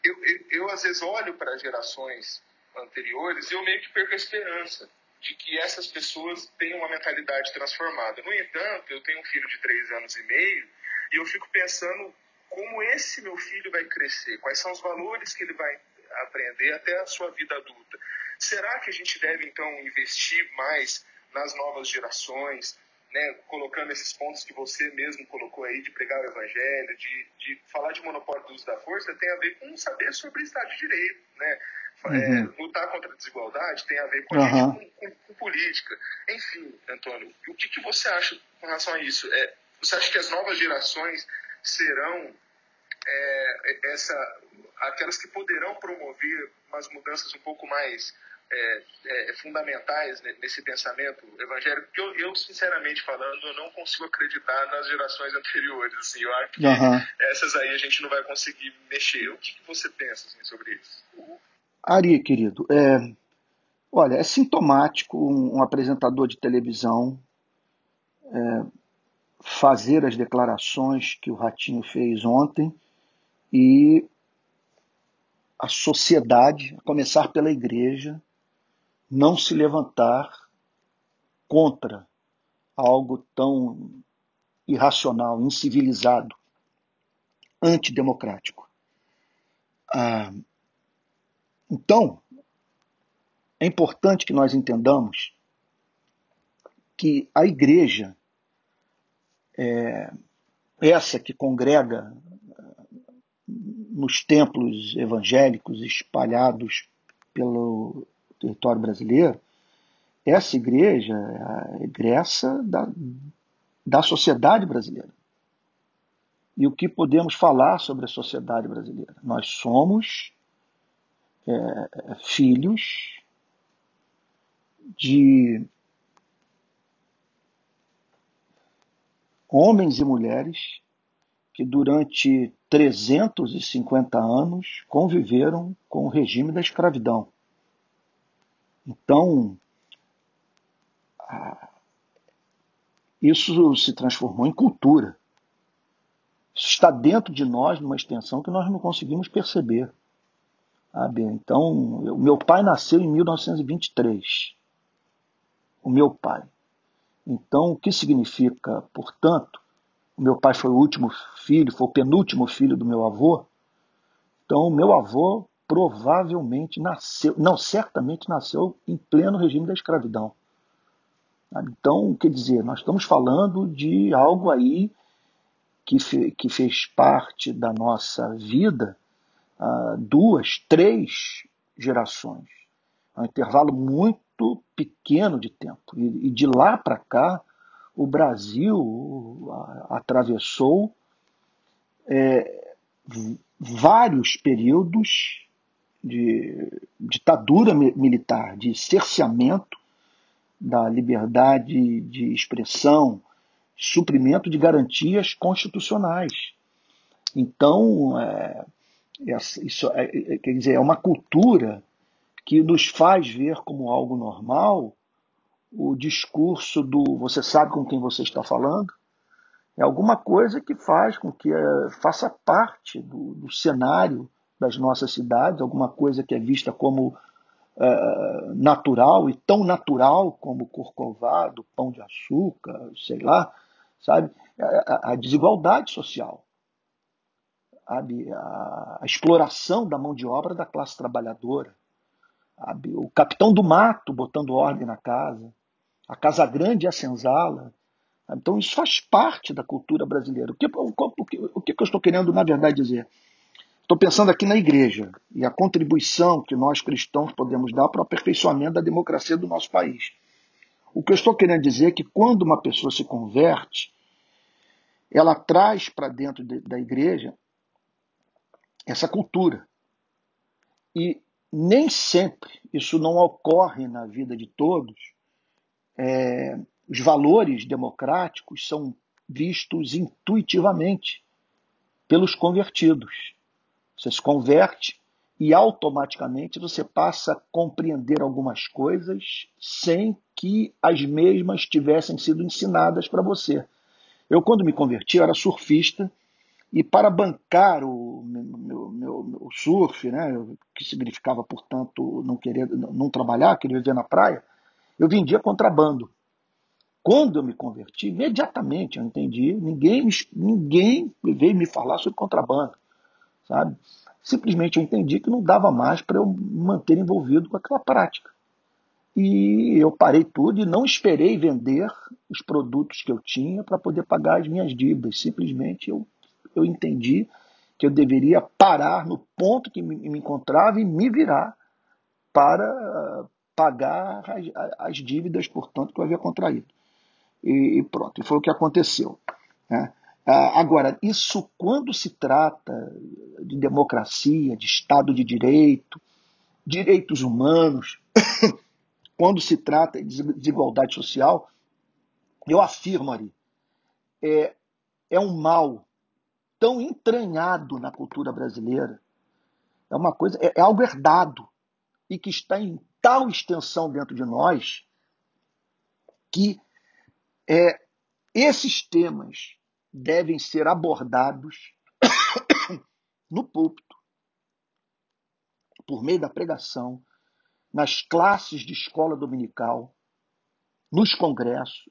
eu, eu, eu às vezes olho para gerações anteriores e eu meio que perco a esperança de que essas pessoas tenham uma mentalidade transformada. No entanto, eu tenho um filho de três anos e meio e eu fico pensando como esse meu filho vai crescer, quais são os valores que ele vai aprender até a sua vida adulta. Será que a gente deve, então, investir mais nas novas gerações, né, colocando esses pontos que você mesmo colocou aí, de pregar o evangelho, de, de falar de monopólio do uso da força, tem a ver com saber sobre o Estado de Direito, né? É, uhum. É, lutar contra a desigualdade tem a ver com, a uhum. gente, com, com, com, política. Enfim, Antônio, o que, que você acha com relação a isso? É, você acha que as novas gerações serão é, essa, aquelas que poderão promover umas mudanças um pouco mais é, é, fundamentais nesse pensamento evangélico, porque eu, eu, sinceramente falando, eu não consigo acreditar nas gerações anteriores. Assim, eu acho que uhum. essas aí a gente não vai conseguir mexer. O que, que você pensa assim, sobre isso? Ari, querido, é, olha, é sintomático um, um apresentador de televisão é, fazer as declarações que o Ratinho fez ontem e a sociedade, a começar pela igreja, não se levantar contra algo tão irracional, incivilizado, antidemocrático. Ah, então, é importante que nós entendamos que a igreja, é, essa que congrega nos templos evangélicos espalhados pelo território brasileiro, essa igreja é a egressa da, da sociedade brasileira. E o que podemos falar sobre a sociedade brasileira? Nós somos é, filhos de homens e mulheres que durante 350 anos conviveram com o regime da escravidão. Então, isso se transformou em cultura. Isso está dentro de nós, numa extensão que nós não conseguimos perceber. Sabe? Então, o meu pai nasceu em 1923. O meu pai. Então, o que significa, portanto, meu pai foi o último filho, foi o penúltimo filho do meu avô. Então, meu avô provavelmente nasceu, não, certamente nasceu em pleno regime da escravidão. Então, quer dizer, nós estamos falando de algo aí que, fe, que fez parte da nossa vida uh, duas, três gerações. É um intervalo muito pequeno de tempo. E, e de lá para cá, o Brasil atravessou é, vários períodos de ditadura militar, de cerceamento da liberdade de expressão, suprimento de garantias constitucionais. Então, é, isso é, é, quer dizer, é uma cultura que nos faz ver como algo normal o discurso do você sabe com quem você está falando, é alguma coisa que faz com que é, faça parte do, do cenário das nossas cidades, alguma coisa que é vista como uh, natural e tão natural como corcovado, pão de açúcar, sei lá, sabe? A, a desigualdade social? A, a, exploração da mão de obra da classe trabalhadora, o capitão do mato botando ordem na casa, a casa grande e a senzala, Então isso faz parte da cultura brasileira. O que, o, o que eu estou querendo, na verdade, dizer? Estou pensando aqui na igreja e a contribuição que nós cristãos podemos dar para o aperfeiçoamento da democracia do nosso país. O que eu estou querendo dizer é que quando uma pessoa se converte, ela traz para dentro de, da igreja essa cultura. E nem sempre isso não ocorre na vida de todos. É, os valores democráticos são vistos intuitivamente pelos convertidos. Você se converte e automaticamente você passa a compreender algumas coisas sem que as mesmas tivessem sido ensinadas para você. Eu, quando me converti, era surfista e para bancar o meu, meu, meu surf, né, que significava, portanto, não querer não trabalhar, querer viver na praia, eu vendia contrabando. Quando eu me converti, imediatamente eu entendi, ninguém, ninguém veio me falar sobre contrabando sabe? Simplesmente eu entendi que não dava mais para eu me manter envolvido com aquela prática. E eu parei tudo e não esperei vender os produtos que eu tinha para poder pagar as minhas dívidas. Simplesmente eu, eu entendi que eu deveria parar no ponto que me, me encontrava e me virar para pagar as, as, dívidas, portanto, que eu havia contraído. E, e pronto, e foi o que aconteceu. Né? Ah, agora, isso quando se trata de democracia, de Estado de Direito, direitos humanos, quando se trata de desigualdade social, eu afirmo, Ari, é, é um mal tão entranhado na cultura brasileira, é uma coisa, é, é algo herdado e que está em tal extensão dentro de nós que é, esses temas devem ser abordados no púlpito, por meio da pregação, nas classes de escola dominical, nos congressos,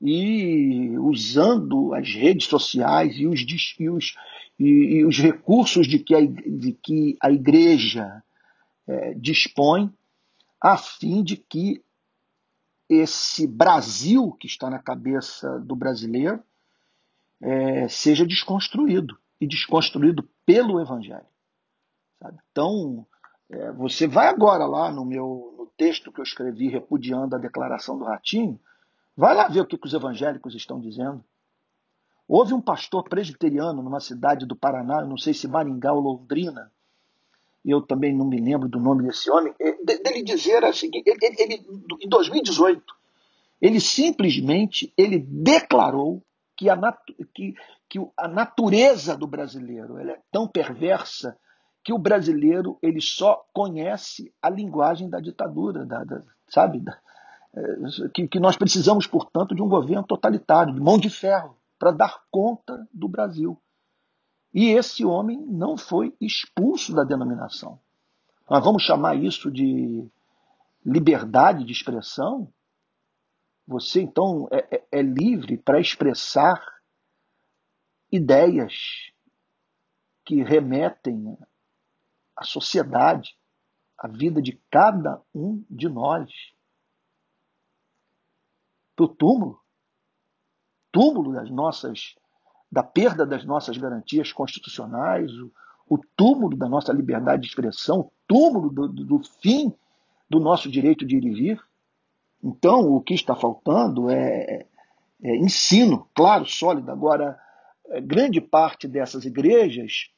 e usando as redes sociais e os, e os, e, e os recursos de que a, de que a igreja é, dispõe, a fim de que esse Brasil que está na cabeça do brasileiro é, seja desconstruído e desconstruído pelo Evangelho. Sabe? Então, é, você vai agora lá no meu no texto que eu escrevi repudiando a declaração do Ratinho, vai lá ver o que, que os evangélicos estão dizendo. Houve um pastor presbiteriano numa cidade do Paraná, não sei se Maringá ou Londrina, e eu também não me lembro do nome desse homem, é, dele dizer assim, ele, ele, ele, em 2018, ele simplesmente ele declarou que a, que, que a natureza do brasileiro é tão perversa que o brasileiro ele só conhece a linguagem da ditadura, da, da sabe? Da, é, que, que nós precisamos, portanto, de um governo totalitário, de mão de ferro, para dar conta do Brasil. E esse homem não foi expulso da denominação. Nós vamos chamar isso de liberdade de expressão? Você então é, é, é livre para expressar ideias que remetem à sociedade, à vida de cada um de nós. Para o túmulo, túmulo das nossas, da perda das nossas garantias constitucionais, o, o túmulo da nossa liberdade de expressão, o túmulo do, do, fim do nosso direito de ir e vir. Então, o que está faltando é, é ensino, claro, sólido. Agora, é, grande parte dessas igrejas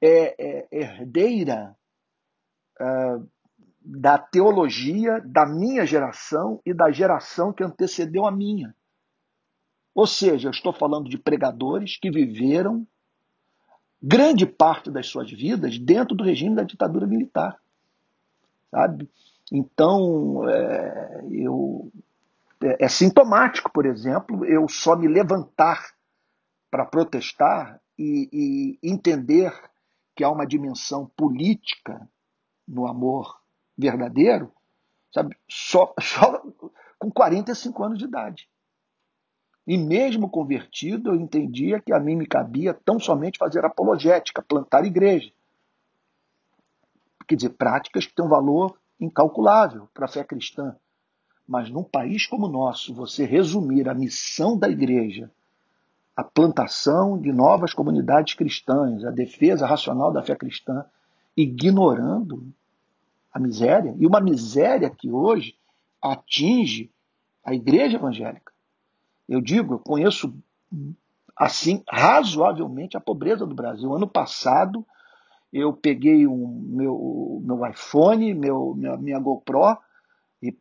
é, é herdeira é, da teologia da minha geração e da geração que antecedeu a minha. Ou seja, eu estou falando de pregadores que viveram grande parte das suas vidas dentro do regime da ditadura militar. Sabe? Então, é, eu, é, é sintomático, por exemplo, eu só me levantar para protestar e, e entender que há uma dimensão política no amor verdadeiro, sabe? Só, só com 45 anos de idade. E mesmo convertido, eu entendia que a mim me cabia tão somente fazer apologética, plantar igreja. Quer dizer, práticas que têm um valor incalculável para a fé cristã. Mas num país como o nosso, você resumir a missão da igreja a plantação de novas comunidades cristãs, a defesa racional da fé cristã, ignorando a miséria, e uma miséria que hoje atinge a igreja evangélica. Eu digo, eu conheço assim razoavelmente a pobreza do Brasil. Ano passado eu peguei um meu, meu iPhone, meu, minha, minha GoPro e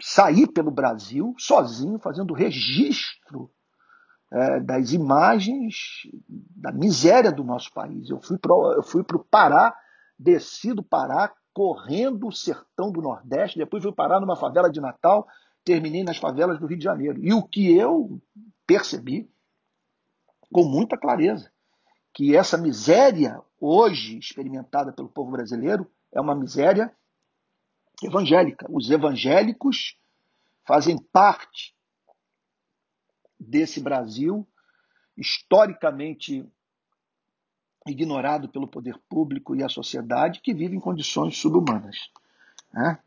saí pelo Brasil sozinho fazendo registro é, das imagens da miséria do nosso país. Eu fui para o Pará, desci do Pará, correndo o sertão do Nordeste, depois fui parar numa favela de Natal, terminei nas favelas do Rio de Janeiro. E o que eu percebi com muita clareza, que essa miséria hoje experimentada pelo povo brasileiro é uma miséria evangélica. Os evangélicos fazem parte desse Brasil historicamente ignorado pelo poder público e a sociedade que vive em condições subhumanas. Né?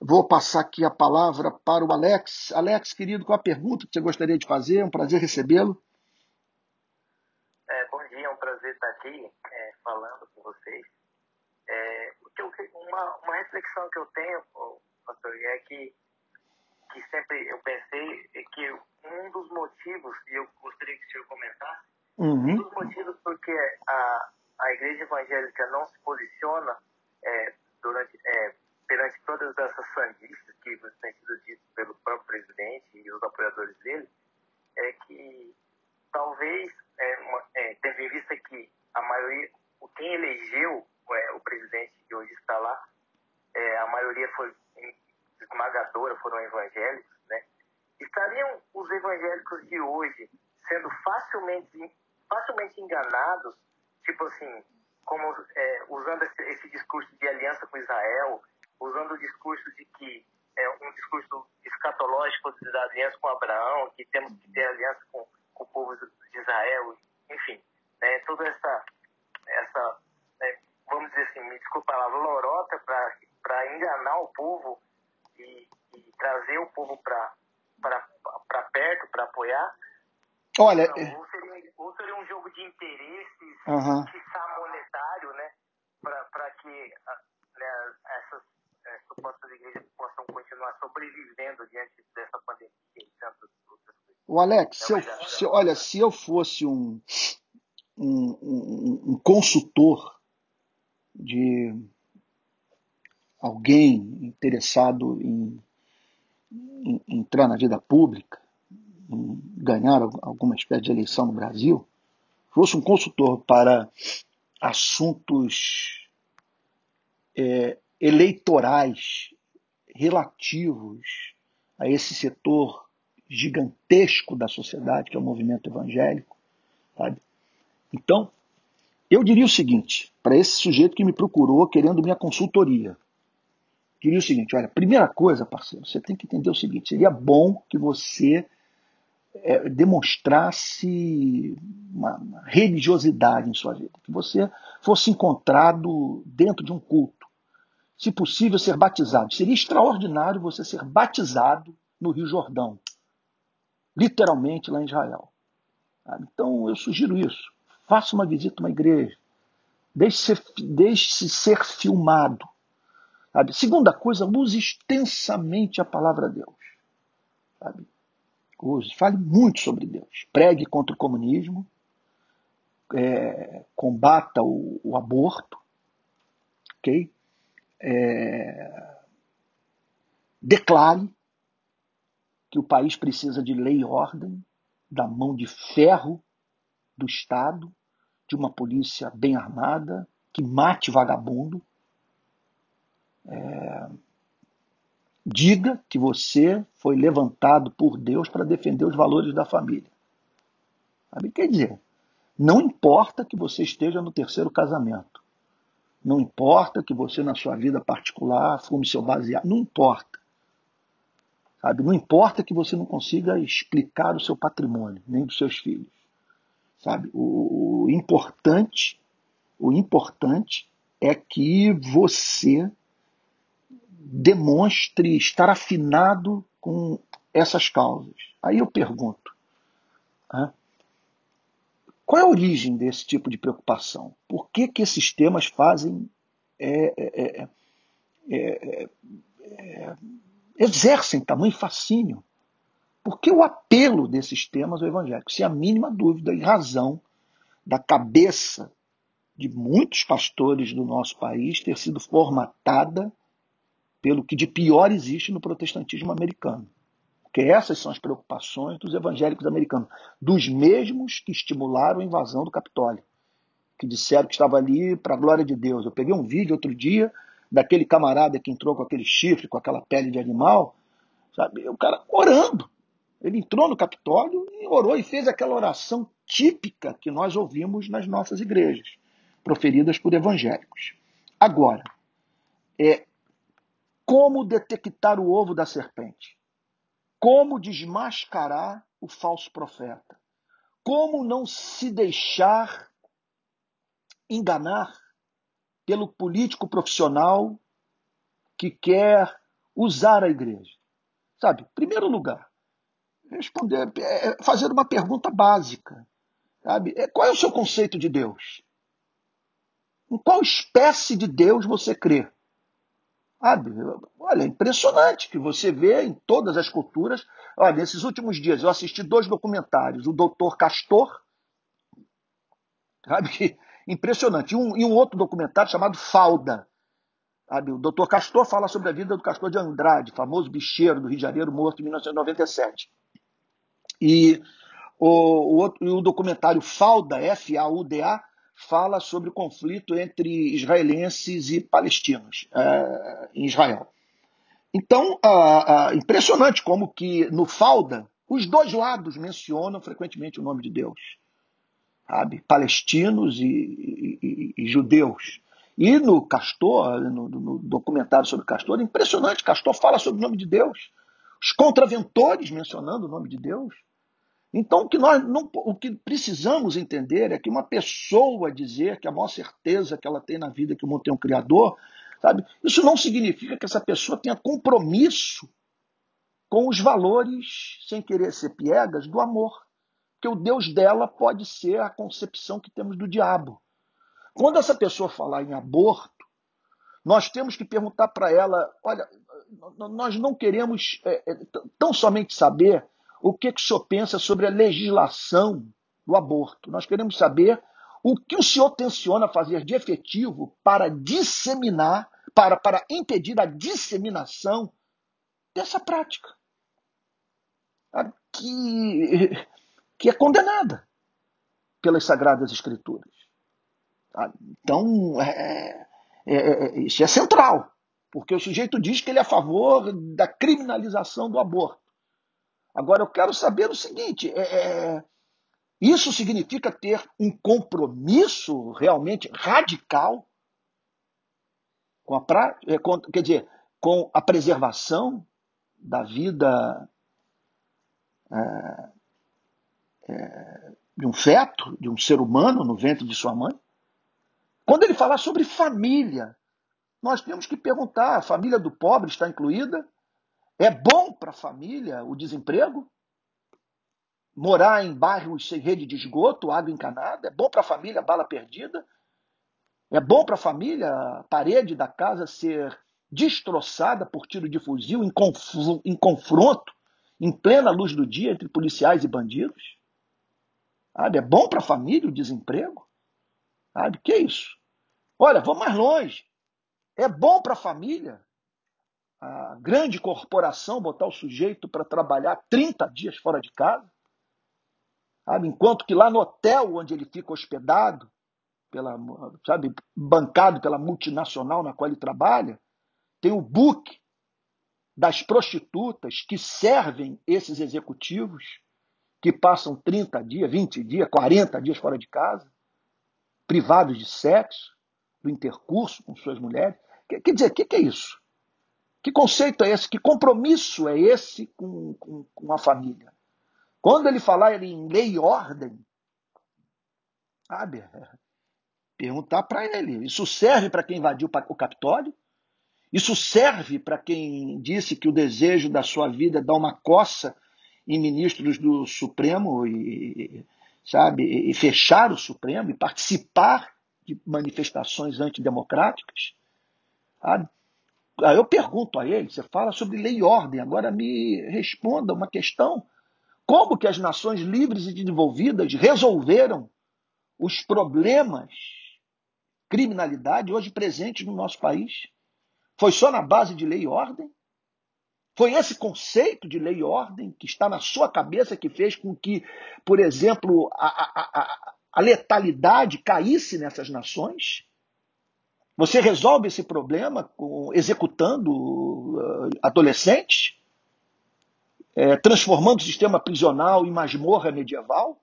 Vou passar aqui a palavra para o Alex. Alex, querido, qual a pergunta que você gostaria de fazer? É um prazer recebê-lo. É, bom dia, é um prazer estar aqui é, falando com vocês. É, uma, uma reflexão que eu tenho, pastor, é que que sempre eu pensei é que um dos motivos, e eu gostaria que o senhor comentasse, uhum. um dos motivos porque a, a igreja evangélica não se posiciona é, durante, é, perante todas essas sanguícias que têm sido ditas pelo próprio presidente e os apoiadores dele, é que talvez, é, é, tendo em vista que a maioria, quem elegeu é, o presidente que hoje está lá, é, a maioria foi esmagadora foram evangélicos, né? Estariam os evangélicos de hoje sendo facilmente, facilmente enganados, tipo assim, como é, usando esse, esse, discurso de aliança com Israel, usando o discurso de que é um discurso escatológico da aliança com Abraão, que temos que ter aliança com, com o povo de Israel, enfim, né, toda essa, essa é, vamos dizer assim, me desculpa a palavra, lorota para enganar o povo e, e trazer o povo para perto, para apoiar. Olha, não, ou, seria, ou, seria, um jogo de interesses, uhum. monetário, né, para que né, essas é, supostas igrejas possam continuar sobrevivendo diante dessa pandemia e tantas outras coisas. O Alex, se eu, se, olha, se eu fosse um, um, um, um consultor de alguém interessado em, em, entrar na vida pública, em ganhar alguma espécie de eleição no Brasil, fosse um consultor para assuntos é, eleitorais relativos a esse setor gigantesco da sociedade, que é o movimento evangélico. Sabe? Então, eu diria o seguinte, para esse sujeito que me procurou querendo minha consultoria diria o seguinte: olha, primeira coisa, parceiro, você tem que entender o seguinte: seria bom que você é, demonstrasse uma, uma, religiosidade em sua vida, que você fosse encontrado dentro de um culto, se possível, ser batizado. Seria extraordinário você ser batizado no Rio Jordão, literalmente lá em Israel. Então eu sugiro isso. Faça uma visita a uma igreja. Deixe-se deixe ser filmado Sabe? Segunda coisa, use extensamente a palavra de Deus. Sabe? Use, fale muito sobre Deus. Pregue contra o comunismo, é, combata o, o, aborto, ok? É, declare que o país precisa de lei e ordem, da mão de ferro do Estado, de uma polícia bem armada, que mate vagabundo, é, diga que você foi levantado por Deus para defender os valores da família. Sabe? Quer dizer, não importa que você esteja no terceiro casamento. Não importa que você, na sua vida particular, fume seu baseado. Não importa. Sabe? Não importa que você não consiga explicar o seu patrimônio, nem dos seus filhos. Sabe? O, o importante, o importante é que você demonstre estar afinado com essas causas. Aí eu pergunto: né, qual é a origem desse tipo de preocupação? Por que, que esses temas fazem. É, é, é, exercem tamanho fascínio? Por que o apelo desses temas ao evangélico? Se a mínima dúvida e razão da cabeça de muitos pastores do nosso país ter sido formatada pelo que de pior existe no protestantismo americano. Porque essas são as preocupações dos evangélicos americanos, dos mesmos que estimularam a invasão do Capitólio, que disseram que estava ali para a glória de Deus. Eu peguei um vídeo outro dia daquele camarada que entrou com aquele chifre, com aquela pele de animal, sabe? O cara orando. Ele entrou no Capitólio e orou e fez aquela oração típica que nós ouvimos nas nossas igrejas, proferidas por evangélicos. Agora, é como detectar o ovo da serpente? Como desmascarar o falso profeta? Como não se deixar enganar pelo político profissional que quer usar a igreja? Sabe, primeiro lugar, responder, é, é fazer uma pergunta básica. Sabe? É, qual é o seu conceito de Deus? Em qual espécie de Deus você crê? Sabe? Olha, é impressionante que você vê em todas as culturas. Olha, nesses últimos dias eu assisti dois documentários, o Doutor Castor, sabe? Impressionante. E um, e um outro documentário chamado Falda. O Doutor Castor fala sobre a vida do Castor de Andrade, famoso bicheiro do Rio de Janeiro, morto em 1997. E o, o, outro, o documentário Falda, F-A-U-D-A, fala sobre o conflito entre israelenses e palestinos é, em Israel. Então, impressionante como que no Falda os dois lados mencionam frequentemente o nome de Deus, sabe? Palestinos e, e, e, judeus. E no Castor, no, no, documentário sobre Castor, impressionante. Castor fala sobre o nome de Deus. Os contraventores mencionando o nome de Deus. Então, o que nós não, o que precisamos entender é que uma pessoa dizer que a maior certeza que ela tem na vida é que o mundo tem um Criador, sabe? Isso não significa que essa pessoa tenha compromisso com os valores, sem querer ser piegas, do amor. Que o Deus dela pode ser a concepção que temos do diabo. Quando essa pessoa falar em aborto, nós temos que perguntar para ela: olha, nós não queremos é, é, tão somente saber o que, que o senhor pensa sobre a legislação do aborto. Nós queremos saber o que o senhor tenciona fazer de efetivo para disseminar, para, para impedir a disseminação dessa prática. Que, que é condenada pelas Sagradas Escrituras. Então, é, é, é, isso é central, porque o sujeito diz que ele é a favor da criminalização do aborto. Agora, eu quero saber o seguinte: é, é, isso significa ter um compromisso realmente radical com a prática, é, quer dizer, com a preservação da vida é, é, de um feto, de um ser humano no ventre de sua mãe? Quando ele falar sobre família, nós temos que perguntar: a família do pobre está incluída? É bom para a família o desemprego? Morar em bairros sem rede de esgoto, água encanada? É bom para a família bala perdida? É bom para a família a parede da casa ser destroçada por tiro de fuzil em, em confronto, em plena luz do dia, entre policiais e bandidos? É bom para a família o desemprego? Sabe? Que isso? Olha, vamos mais longe. É bom para a família a grande corporação botar o sujeito para trabalhar 30 dias fora de casa, sabe? enquanto que lá no hotel onde ele fica hospedado, pela, sabe, bancado pela multinacional na qual ele trabalha, tem o book das prostitutas que servem esses executivos que passam 30 dias, 20 dias, 40 dias fora de casa, privados de sexo, do intercurso com suas mulheres. Quer dizer, o que, que é isso? Que conceito é esse? Que compromisso é esse com, com, com a família? Quando ele falar em lei e ordem, sabe? Perguntar para ele. Isso serve para quem invadiu o Capitólio? Isso serve para quem disse que o desejo da sua vida é dar uma coça em ministros do Supremo e, sabe, e fechar o Supremo e participar de manifestações antidemocráticas. Sabe? Aí eu pergunto a ele, você fala sobre lei e ordem, agora me responda uma questão. Como que as nações livres e desenvolvidas resolveram os problemas criminalidade hoje presentes no nosso país? Foi só na base de lei e ordem? Foi esse conceito de lei e ordem que está na sua cabeça que fez com que, por exemplo, a, a, a, a letalidade caísse nessas nações? Você resolve esse problema executando uh, adolescentes? É, transformando o sistema prisional em masmorra medieval?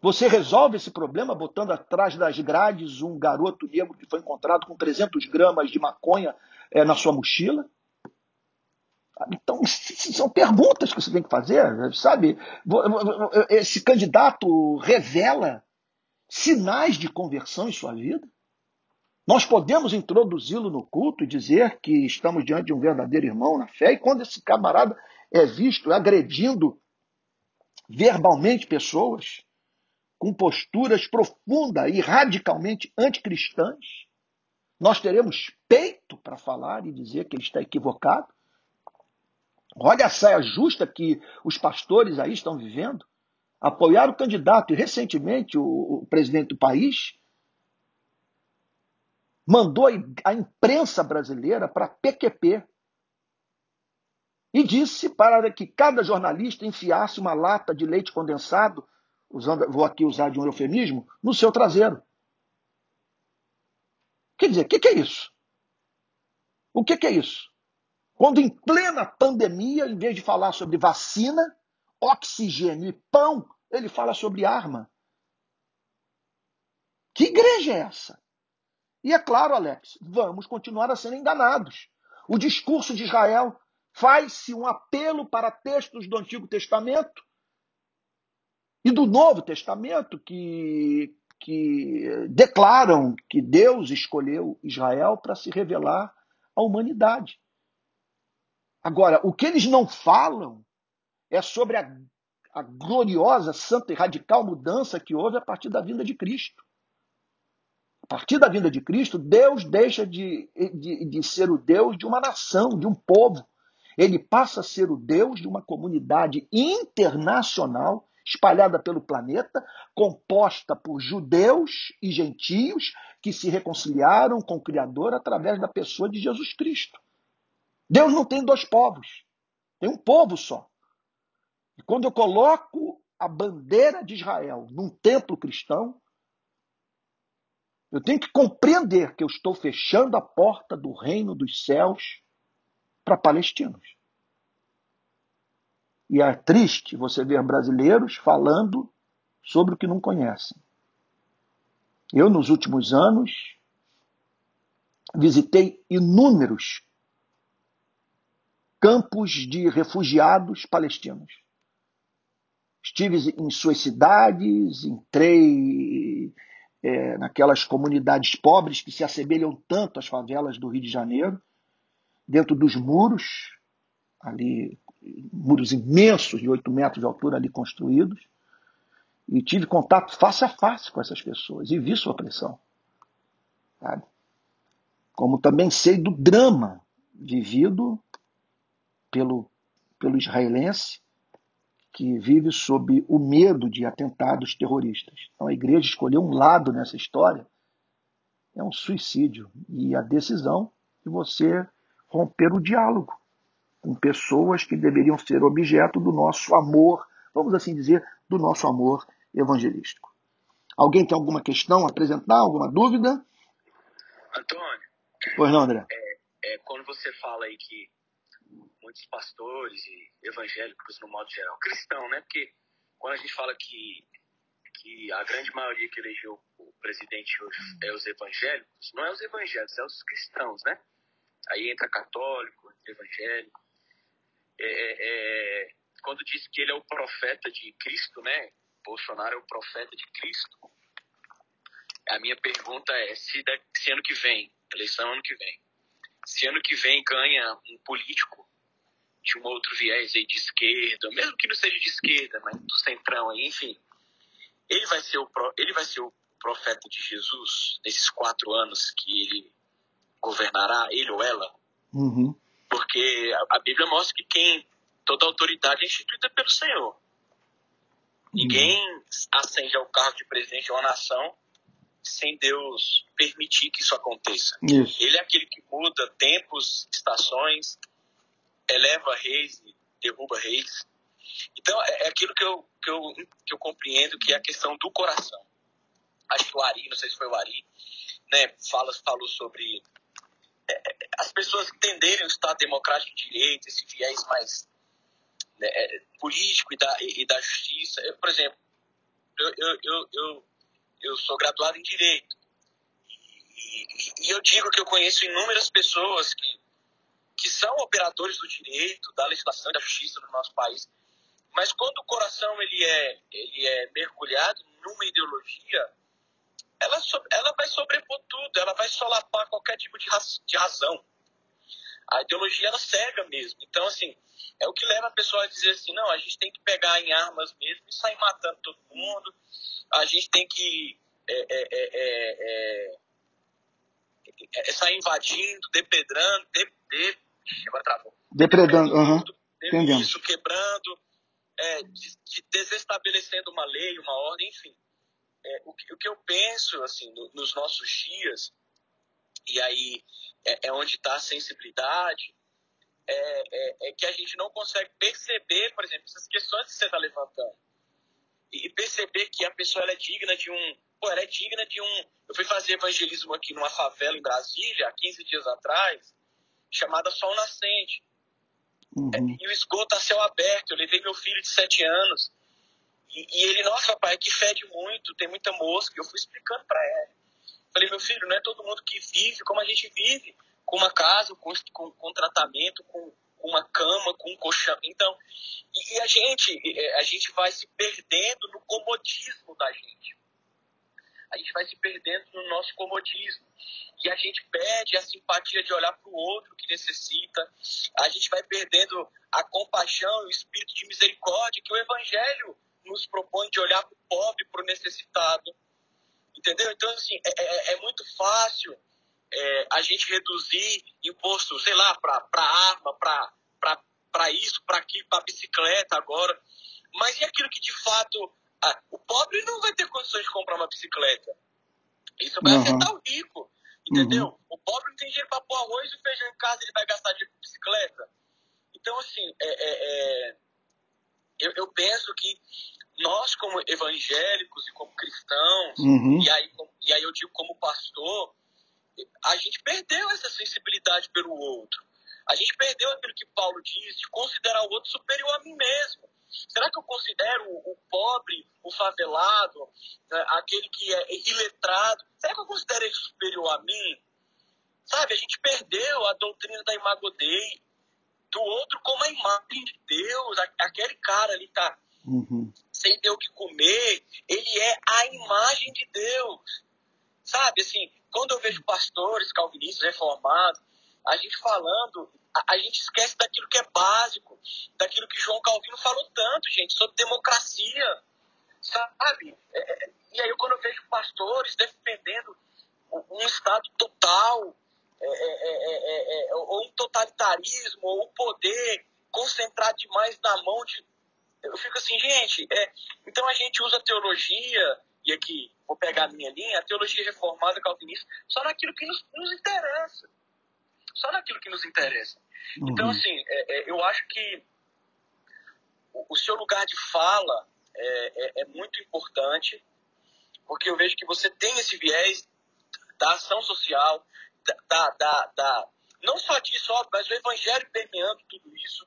Você resolve esse problema botando atrás das grades um garoto negro que foi encontrado com 300 gramas de maconha é, na sua mochila? Então, são perguntas que você tem que fazer, sabe? Esse candidato revela sinais de conversão em sua vida? Nós podemos introduzi-lo no culto e dizer que estamos diante de um verdadeiro irmão na fé, e quando esse camarada é visto agredindo verbalmente pessoas, com posturas profundas e radicalmente anticristãs, nós teremos peito para falar e dizer que ele está equivocado? Olha a saia justa que os pastores aí estão vivendo. Apoiar o candidato e recentemente o, o presidente do país mandou a imprensa brasileira para PQP e disse para que cada jornalista enfiasse uma lata de leite condensado, usando, vou aqui usar de um eufemismo, no seu traseiro. Quer dizer, o que, que, é isso? O que, que é isso? Quando em plena pandemia, em vez de falar sobre vacina, oxigênio e pão, ele fala sobre arma. Que igreja é essa? E é claro, Alex, vamos continuar a ser enganados. O discurso de Israel faz-se um apelo para textos do Antigo Testamento e do Novo Testamento que, que declaram que Deus escolheu Israel para se revelar à humanidade. Agora, o que eles não falam é sobre a, a gloriosa, santa e radical mudança que houve a partir da vinda de Cristo. A partir da vinda de Cristo, Deus deixa de, de, de ser o Deus de uma nação, de um povo. Ele passa a ser o Deus de uma comunidade internacional espalhada pelo planeta, composta por judeus e gentios que se reconciliaram com o Criador através da pessoa de Jesus Cristo. Deus não tem dois povos, tem um povo só. E quando eu coloco a bandeira de Israel num templo cristão, eu tenho que compreender que eu estou fechando a porta do reino dos céus para palestinos. E é triste você ver brasileiros falando sobre o que não conhecem. Eu, nos últimos anos, visitei inúmeros campos de refugiados palestinos. Estive em suas cidades, entrei é, naquelas comunidades pobres que se assemelham tanto às favelas do Rio de Janeiro, dentro dos muros, ali muros imensos de 8 metros de altura ali construídos, e tive contato face a face com essas pessoas e vi sua pressão. Sabe? Como também sei do drama vivido pelo, pelo israelense que vive sob o medo de atentados terroristas. Então a igreja escolheu um lado nessa história é um suicídio e a decisão de você romper o diálogo com pessoas que deveriam ser objeto do nosso amor, vamos assim dizer, do nosso amor evangelístico. Alguém tem alguma questão a apresentar, alguma dúvida? Antônio. Pois não, André. É, é, quando você fala aí que muitos pastores e evangélicos, no modo geral, cristão, né? Porque quando a gente fala que, que a grande maioria que elegeu o presidente hoje é os evangélicos, não é os evangélicos, é os cristãos, né? Aí entra católico, entra evangélico. É, é, é, quando diz que ele é o profeta de Cristo, né? Bolsonaro é o profeta de Cristo. A minha pergunta é: se, se ano que vem, eleição ano que vem, se ano que vem ganha um político de um outro viés aí de esquerda, mesmo que não seja de esquerda, mas do centrão aí, enfim, ele vai ser o, ele vai ser o profeta de Jesus nesses quatro anos que ele governará, ele ou ela? Uhum. Porque a, a, Bíblia mostra que quem toda autoridade é instituída pelo Senhor. Uhum. Ninguém ascende ao cargo de presidente de uma nação sem Deus permitir que isso aconteça. Isso. Ele é aquele que muda tempos, estações, eleva reis derruba reis. Então, é, é aquilo que eu, que, eu, que eu compreendo que é a questão do coração. Acho que o Ari, não sei se foi o Ari, né, fala, falou sobre é, é, as pessoas entenderem o Estado Democrático de Direito, esse viés mais né, é, político e da, e da justiça. Eu, por exemplo, eu, eu, eu, eu, eu sou graduado em Direito. E, e, e, eu digo que eu conheço inúmeras pessoas que, que são operadores do direito, da legislação e da justiça no nosso país. Mas quando o coração ele é, ele é mergulhado numa ideologia, ela, ela vai sobrepor tudo, ela vai solapar qualquer tipo de, de razão. A ideologia ela cega mesmo. Então, assim, é o que leva a pessoa a dizer assim: não, a gente tem que pegar em armas mesmo e sair matando todo mundo, a gente tem que é, é, é, é, é sair invadindo, depedrando, de, de, agora travou. Depredando. Uhum. Isso, quebrando, de, de desestabelecendo uma lei, uma ordem, enfim é, o, que, o, que, eu penso assim no, nos nossos dias e aí é, é onde está a sensibilidade é, é, é, que a gente não consegue perceber por exemplo essas questões que você está levantando e perceber que a pessoa é digna de um pô, ela é digna de um eu fui fazer evangelismo aqui numa favela em Brasília há 15 dias atrás chamada Sol Nascente uhum. e o esgoto a céu aberto eu levei meu filho de 7 anos e, e, ele, nossa, pai, que fede muito, tem muita mosca. Eu fui explicando para ele. Falei, meu filho, não é todo mundo que vive como a gente vive, com uma casa, com, com, com tratamento, com, com, uma cama, com um colchão. Então, e, e a gente, a gente vai se perdendo no comodismo da gente. A gente vai se perdendo no nosso comodismo. E a gente perde a simpatia de olhar para o outro que necessita. A gente vai perdendo a compaixão e o espírito de misericórdia que o Evangelho nos propõe de olhar para o pobre, para o necessitado. Entendeu? Então, assim, é, é, é muito fácil é, a gente reduzir imposto, sei lá, para arma, para isso, para aquilo, para bicicleta agora. Mas e aquilo que de fato. Ah, o pobre não vai ter condições de comprar uma bicicleta. Isso vai uhum. afetar o rico. Entendeu? Uhum. O pobre não tem dinheiro para pôr arroz e feijão em casa, ele vai gastar dinheiro com bicicleta. Então, assim, é, é, é eu, eu penso que nós como evangélicos e como cristãos, uhum. e, aí, e aí eu digo como pastor, a gente perdeu essa sensibilidade pelo outro. A gente perdeu aquilo que Paulo diz, de considerar o outro superior a mim mesmo. Será que eu considero o pobre, o favelado, né, aquele que é iletrado, será que eu considero ele superior a mim? Sabe, a gente perdeu a doutrina da imago Dei, do outro como a imagem de Deus, aquele cara ali tá uhum. sem ter o que comer, ele é a imagem de Deus. Sabe, assim, quando eu vejo pastores calvinistas reformados, a gente falando, a, a, gente esquece daquilo que é básico, daquilo que João Calvino falou tanto, gente, sobre democracia, sabe? É, é e aí quando eu vejo pastores defendendo um Estado total, é é, é, é, ou um totalitarismo, ou o poder concentrado demais na mão de. Eu fico assim, gente, então a gente usa a teologia, e aqui vou pegar a minha linha, a teologia reformada calvinista, só naquilo que nos, nos interessa. Só naquilo que nos interessa. Uhum. Então, assim, eu acho que o, o, seu lugar de fala é muito importante, porque eu vejo que você tem esse viés da ação social, da, da, da, não só disso, óbvio, mas o evangelho permeando tudo isso.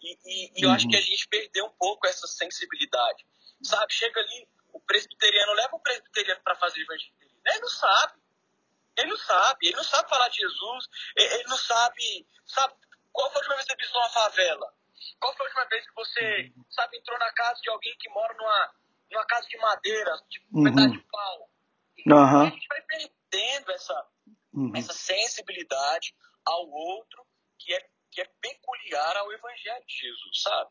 E, e, e eu acho que a uhum. gente perdeu um pouco essa sensibilidade. Sabe, chega ali, o presbiteriano leva o presbiteriano para fazer evangelismo. Ele não sabe. Ele não sabe. Ele não sabe falar de Jesus. Ele não sabe. Sabe, qual foi a última vez que você pisou uma favela? Qual foi a última vez que você, sabe, entrou na casa de alguém que mora numa, numa casa de madeira, tipo, uhum. metade de pau? Uhum. A gente vai perdendo essa, uhum. essa sensibilidade ao outro que é, que é peculiar ao Evangelho de Jesus, sabe?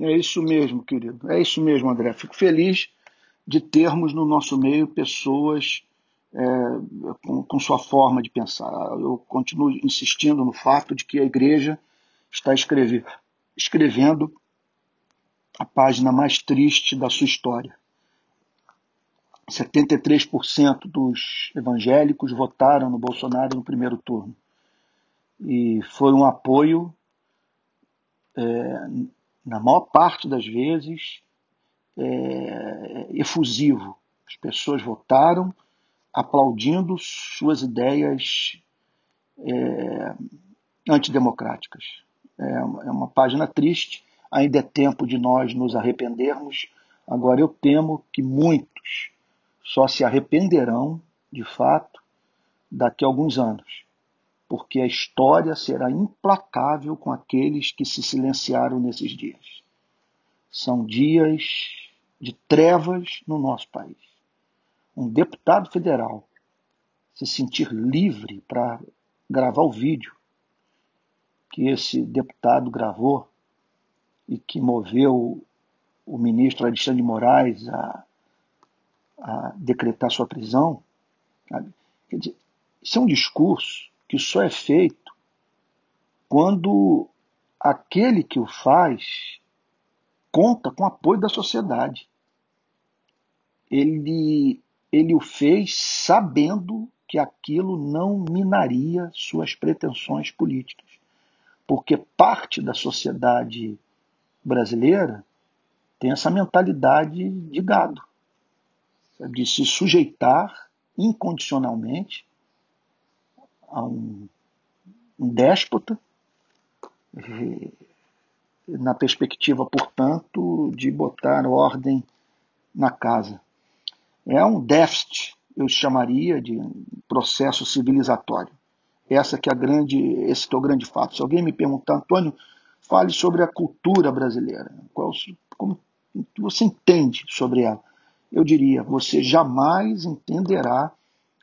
É isso mesmo, querido. É isso mesmo, André. Fico feliz de termos no nosso meio pessoas é, com, com, sua forma de pensar. Eu continuo insistindo no fato de que a igreja está escrever, escrevendo a página mais triste da sua história. 73% dos evangélicos votaram no Bolsonaro no primeiro turno. E foi um apoio, é, na maior parte das vezes, é, efusivo. As pessoas votaram aplaudindo suas ideias é, antidemocráticas. É, é uma página triste, ainda é tempo de nós nos arrependermos. Agora, eu temo que muitos só se arrependerão, de fato, daqui a alguns anos, porque a história será implacável com aqueles que se silenciaram nesses dias. São dias de trevas no nosso país. Um deputado federal se sentir livre para gravar o vídeo que esse deputado gravou e que moveu o ministro Alexandre de Moraes a, a decretar sua prisão. Sabe? Quer dizer, isso é um discurso que só é feito quando aquele que o faz conta com o apoio da sociedade. Ele, ele o fez sabendo que aquilo não minaria suas pretensões políticas. Porque parte da sociedade brasileira tem essa mentalidade de gado, de se sujeitar incondicionalmente a um, um déspota na perspectiva, portanto, de botar ordem na casa. É um déficit, eu chamaria de processo civilizatório. Essa que é a grande, esse que é o grande fato. Se alguém me perguntar, Antônio, fale sobre a cultura brasileira. Qual, como você entende sobre ela? Eu diria, você jamais entenderá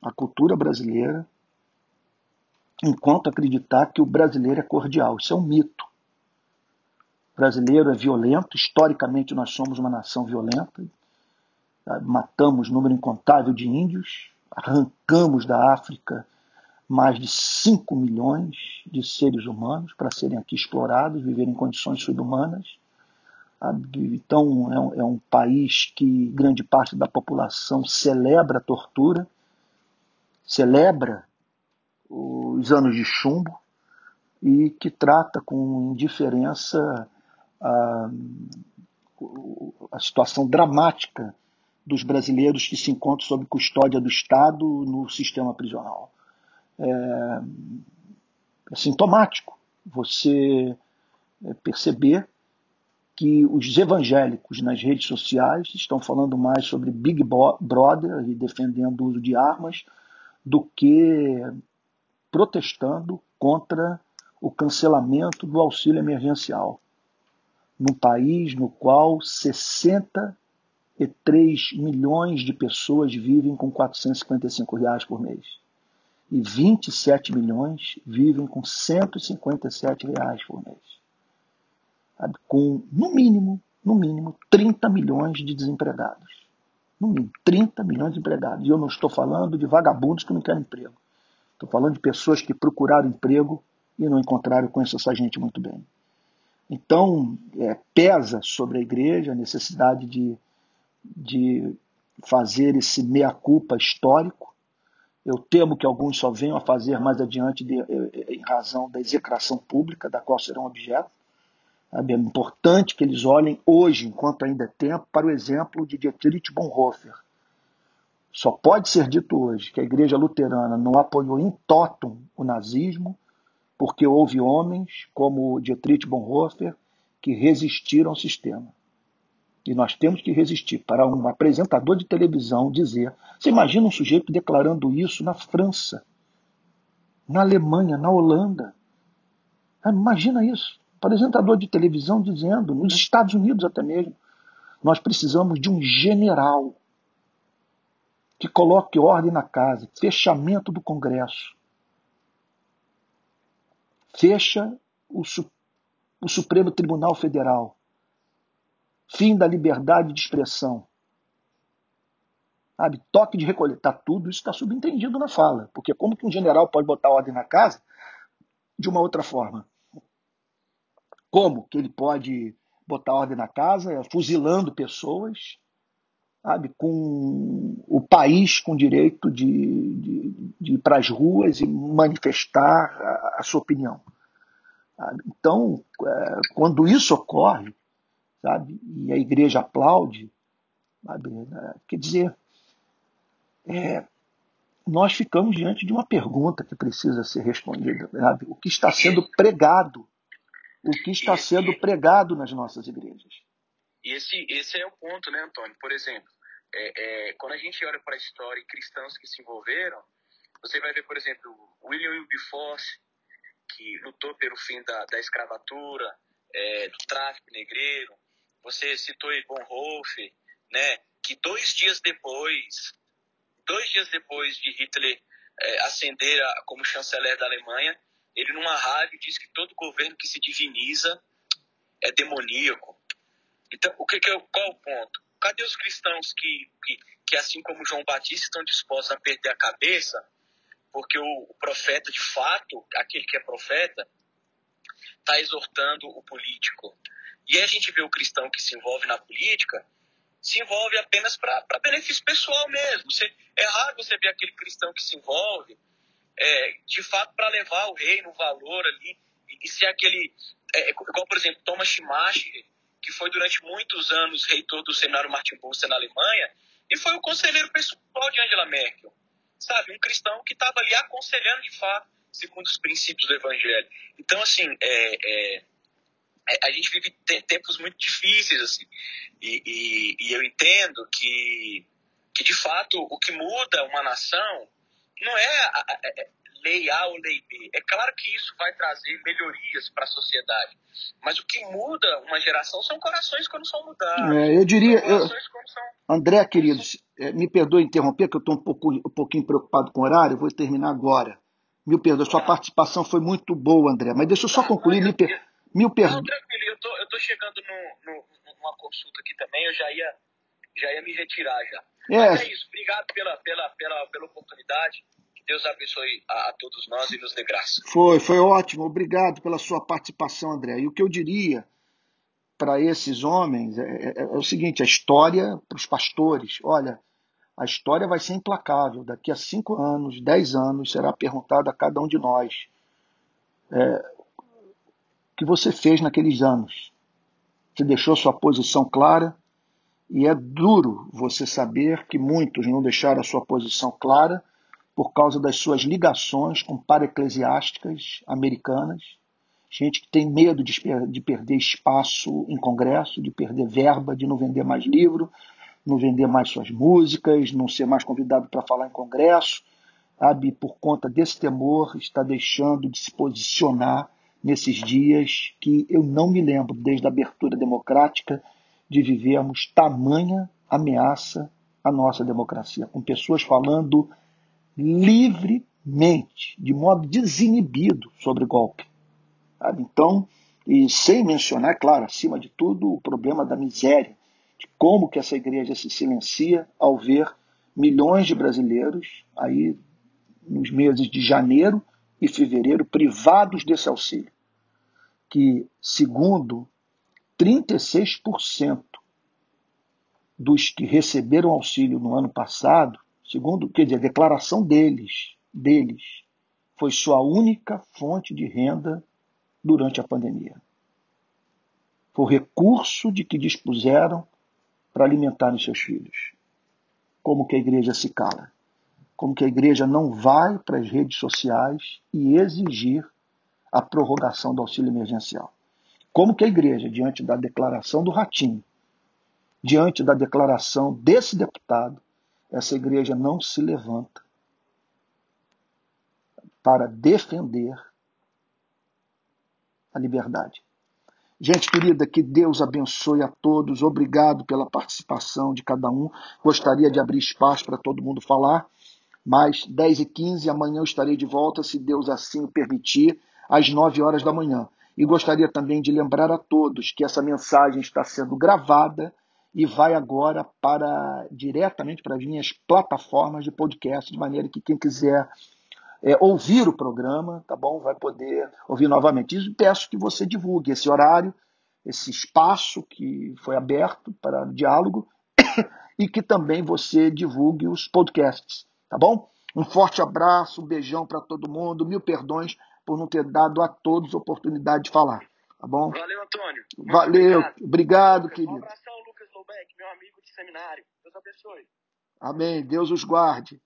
a cultura brasileira enquanto acreditar que o brasileiro é cordial. Isso é um mito brasileiro é violento, historicamente nós somos uma nação violenta, matamos número incontável de índios, arrancamos da África mais de 5 milhões de seres humanos para serem aqui explorados, viverem em condições subhumanas. Então, é um, é um, país que grande parte da população celebra a tortura, celebra os anos de chumbo e que trata com indiferença a, a situação dramática dos brasileiros que se encontram sob custódia do Estado no sistema prisional. É, é sintomático você é, perceber que os evangélicos nas redes sociais estão falando mais sobre Big Brother e defendendo o uso de armas do que protestando contra o cancelamento do auxílio emergencial num país no qual 63 milhões de pessoas vivem com 455 reais por mês. E 27 milhões vivem com 157 reais por mês. Com, no mínimo, no mínimo, 30 milhões de desempregados. No mínimo, 30 milhões de empregados. E eu não estou falando de vagabundos que não querem emprego. Estou falando de pessoas que procuraram emprego e não encontraram. Eu conheço essa gente muito bem. Então, é, pesa sobre a igreja a necessidade de, de fazer esse meia-culpa histórico. Eu temo que alguns só venham a fazer mais adiante de, em razão da execração pública, da qual serão objeto. É importante que eles olhem hoje, enquanto ainda é tempo, para o exemplo de Dietrich Bonhoeffer. Só pode ser dito hoje que a igreja luterana não apoiou em totum o nazismo, porque houve homens como Dietrich Bonhoeffer que resistiram ao sistema. E nós temos que resistir. Para um apresentador de televisão dizer. Você imagina um sujeito declarando isso na França, na Alemanha, na Holanda. Ah, imagina isso. Apresentador de televisão dizendo, nos Estados Unidos até mesmo, nós precisamos de um general que coloque ordem na casa, fechamento do Congresso, fecha o, o Supremo Tribunal Federal, fim da liberdade de expressão, sabe? toque de recolher, tá tudo isso está subentendido na fala, porque como que um general pode botar ordem na casa de uma outra forma? Como que ele pode botar ordem na casa, fuzilando pessoas, sabe, com o país com direito de, de, de ir para as ruas e manifestar a, a sua opinião. Então, é, quando isso ocorre, sabe, e a igreja aplaude, sabe, quer dizer, é, nós ficamos diante de uma pergunta que precisa ser respondida. Sabe? O que está sendo pregado? O que está sendo pregado nas nossas igrejas? E esse, esse é o ponto, né, Antônio? Por exemplo, é, é, quando a gente olha para a história e cristãos que se envolveram, você vai ver, por exemplo, William Wilberforce, que lutou pelo fim da, da escravatura, é, do tráfico negreiro. Você citou Bonhoeffer, né, que dois dias depois, dois dias depois de Hitler é, ascender a, como chanceler da Alemanha, ele numa rádio disse que todo governo que se diviniza é demoníaco. Então, o que, que é, qual o ponto? Cadê os cristãos que, que, que, assim como João Batista, estão dispostos a perder a cabeça? Porque o, o profeta, de fato, aquele que é profeta, está exortando o político. E a gente vê o cristão que se envolve na política, se envolve apenas para benefício pessoal mesmo. Você, é raro você ver aquele cristão que se envolve, é, de fato, para levar o reino, o valor ali, e, e ser aquele. É, igual, por exemplo, Thomas Schumacher, que foi durante muitos anos reitor do seminário Martin Bucer na Alemanha, e foi o conselheiro pessoal de Angela Merkel. Sabe, um cristão que estava ali aconselhando de fato, segundo os princípios do evangelho. Então, assim, é, é, é a gente vive tempos muito difíceis, assim, e, e, e eu entendo que, que, de fato, o que muda uma nação não é a, a, a, lei A ou lei B. É claro que isso vai trazer melhorias para a sociedade, mas o que muda uma geração são corações quando são mudados. É, eu diria, eu, são... André, querido, é, me perdoe interromper, que eu estou um, pouco, um pouquinho preocupado com o horário, vou terminar agora. Me perdoe, sua participação foi muito boa, André, mas deixa eu só concluir. me, per... me perdoe. Não, tranquilo, eu tô, estou tô chegando no, no, numa consulta aqui também, eu já ia, já ia me retirar já. É. Mas é isso, obrigado pela, pela, pela, pela oportunidade. Deus abençoe a, a, todos nós e nos dê graça. Foi, foi ótimo. Obrigado pela sua participação, André. E o que eu diria para esses homens é, é, é, o seguinte: a história para os pastores, olha, a história vai ser implacável. Daqui a cinco anos, dez anos, será perguntado a cada um de nós é, que você fez naqueles anos. Você deixou sua posição clara? E é duro você saber que muitos não deixaram a sua posição clara por causa das suas ligações com para-eclesiásticas americanas, gente que tem medo de, de perder espaço em congresso, de perder verba, de não vender mais livro, não vender mais suas músicas, não ser mais convidado para falar em congresso, sabe? Por conta desse temor, está deixando de se posicionar nesses dias que eu não me lembro, desde a abertura democrática, de vivermos tamanha ameaça à nossa democracia, com pessoas falando livremente, de modo desinibido sobre golpe. Sabe? Então, e sem mencionar, claro, acima de tudo, o problema da miséria, de como que essa igreja se silencia ao ver milhões de brasileiros aí nos meses de janeiro e fevereiro privados desse auxílio, que segundo 36% dos que receberam auxílio no ano passado segundo, quer dizer, a declaração deles, deles, foi sua única fonte de renda durante a pandemia. Foi o recurso de que dispuseram para alimentarem seus filhos. Como que a igreja se cala? Como que a igreja não vai para as redes sociais e exigir a prorrogação do auxílio emergencial? Como que a igreja, diante da declaração do Ratinho, diante da declaração desse deputado, essa igreja não se levanta para defender a liberdade. Gente querida, que Deus abençoe a todos. Obrigado pela participação de cada um. Gostaria de abrir espaço para todo mundo falar, mas 10 e 15 amanhã eu estarei de volta, se Deus assim o permitir, às 9 horas da manhã. E gostaria também de lembrar a todos que essa mensagem está sendo gravada e vai agora para diretamente para as minhas plataformas de podcast, de maneira que quem quiser é, ouvir o programa, tá bom, vai poder ouvir novamente. E peço que você divulgue esse horário, esse espaço que foi aberto para diálogo e que também você divulgue os podcasts, tá bom? Um forte abraço, um beijão para todo mundo, mil perdões por não ter dado a todos a oportunidade de falar, tá bom? Valeu, Antônio. Valeu, obrigado, obrigado querido. Um abração, Lucas Loubeck, meu amigo de seminário. Deus abençoe. Amém. Deus os guarde.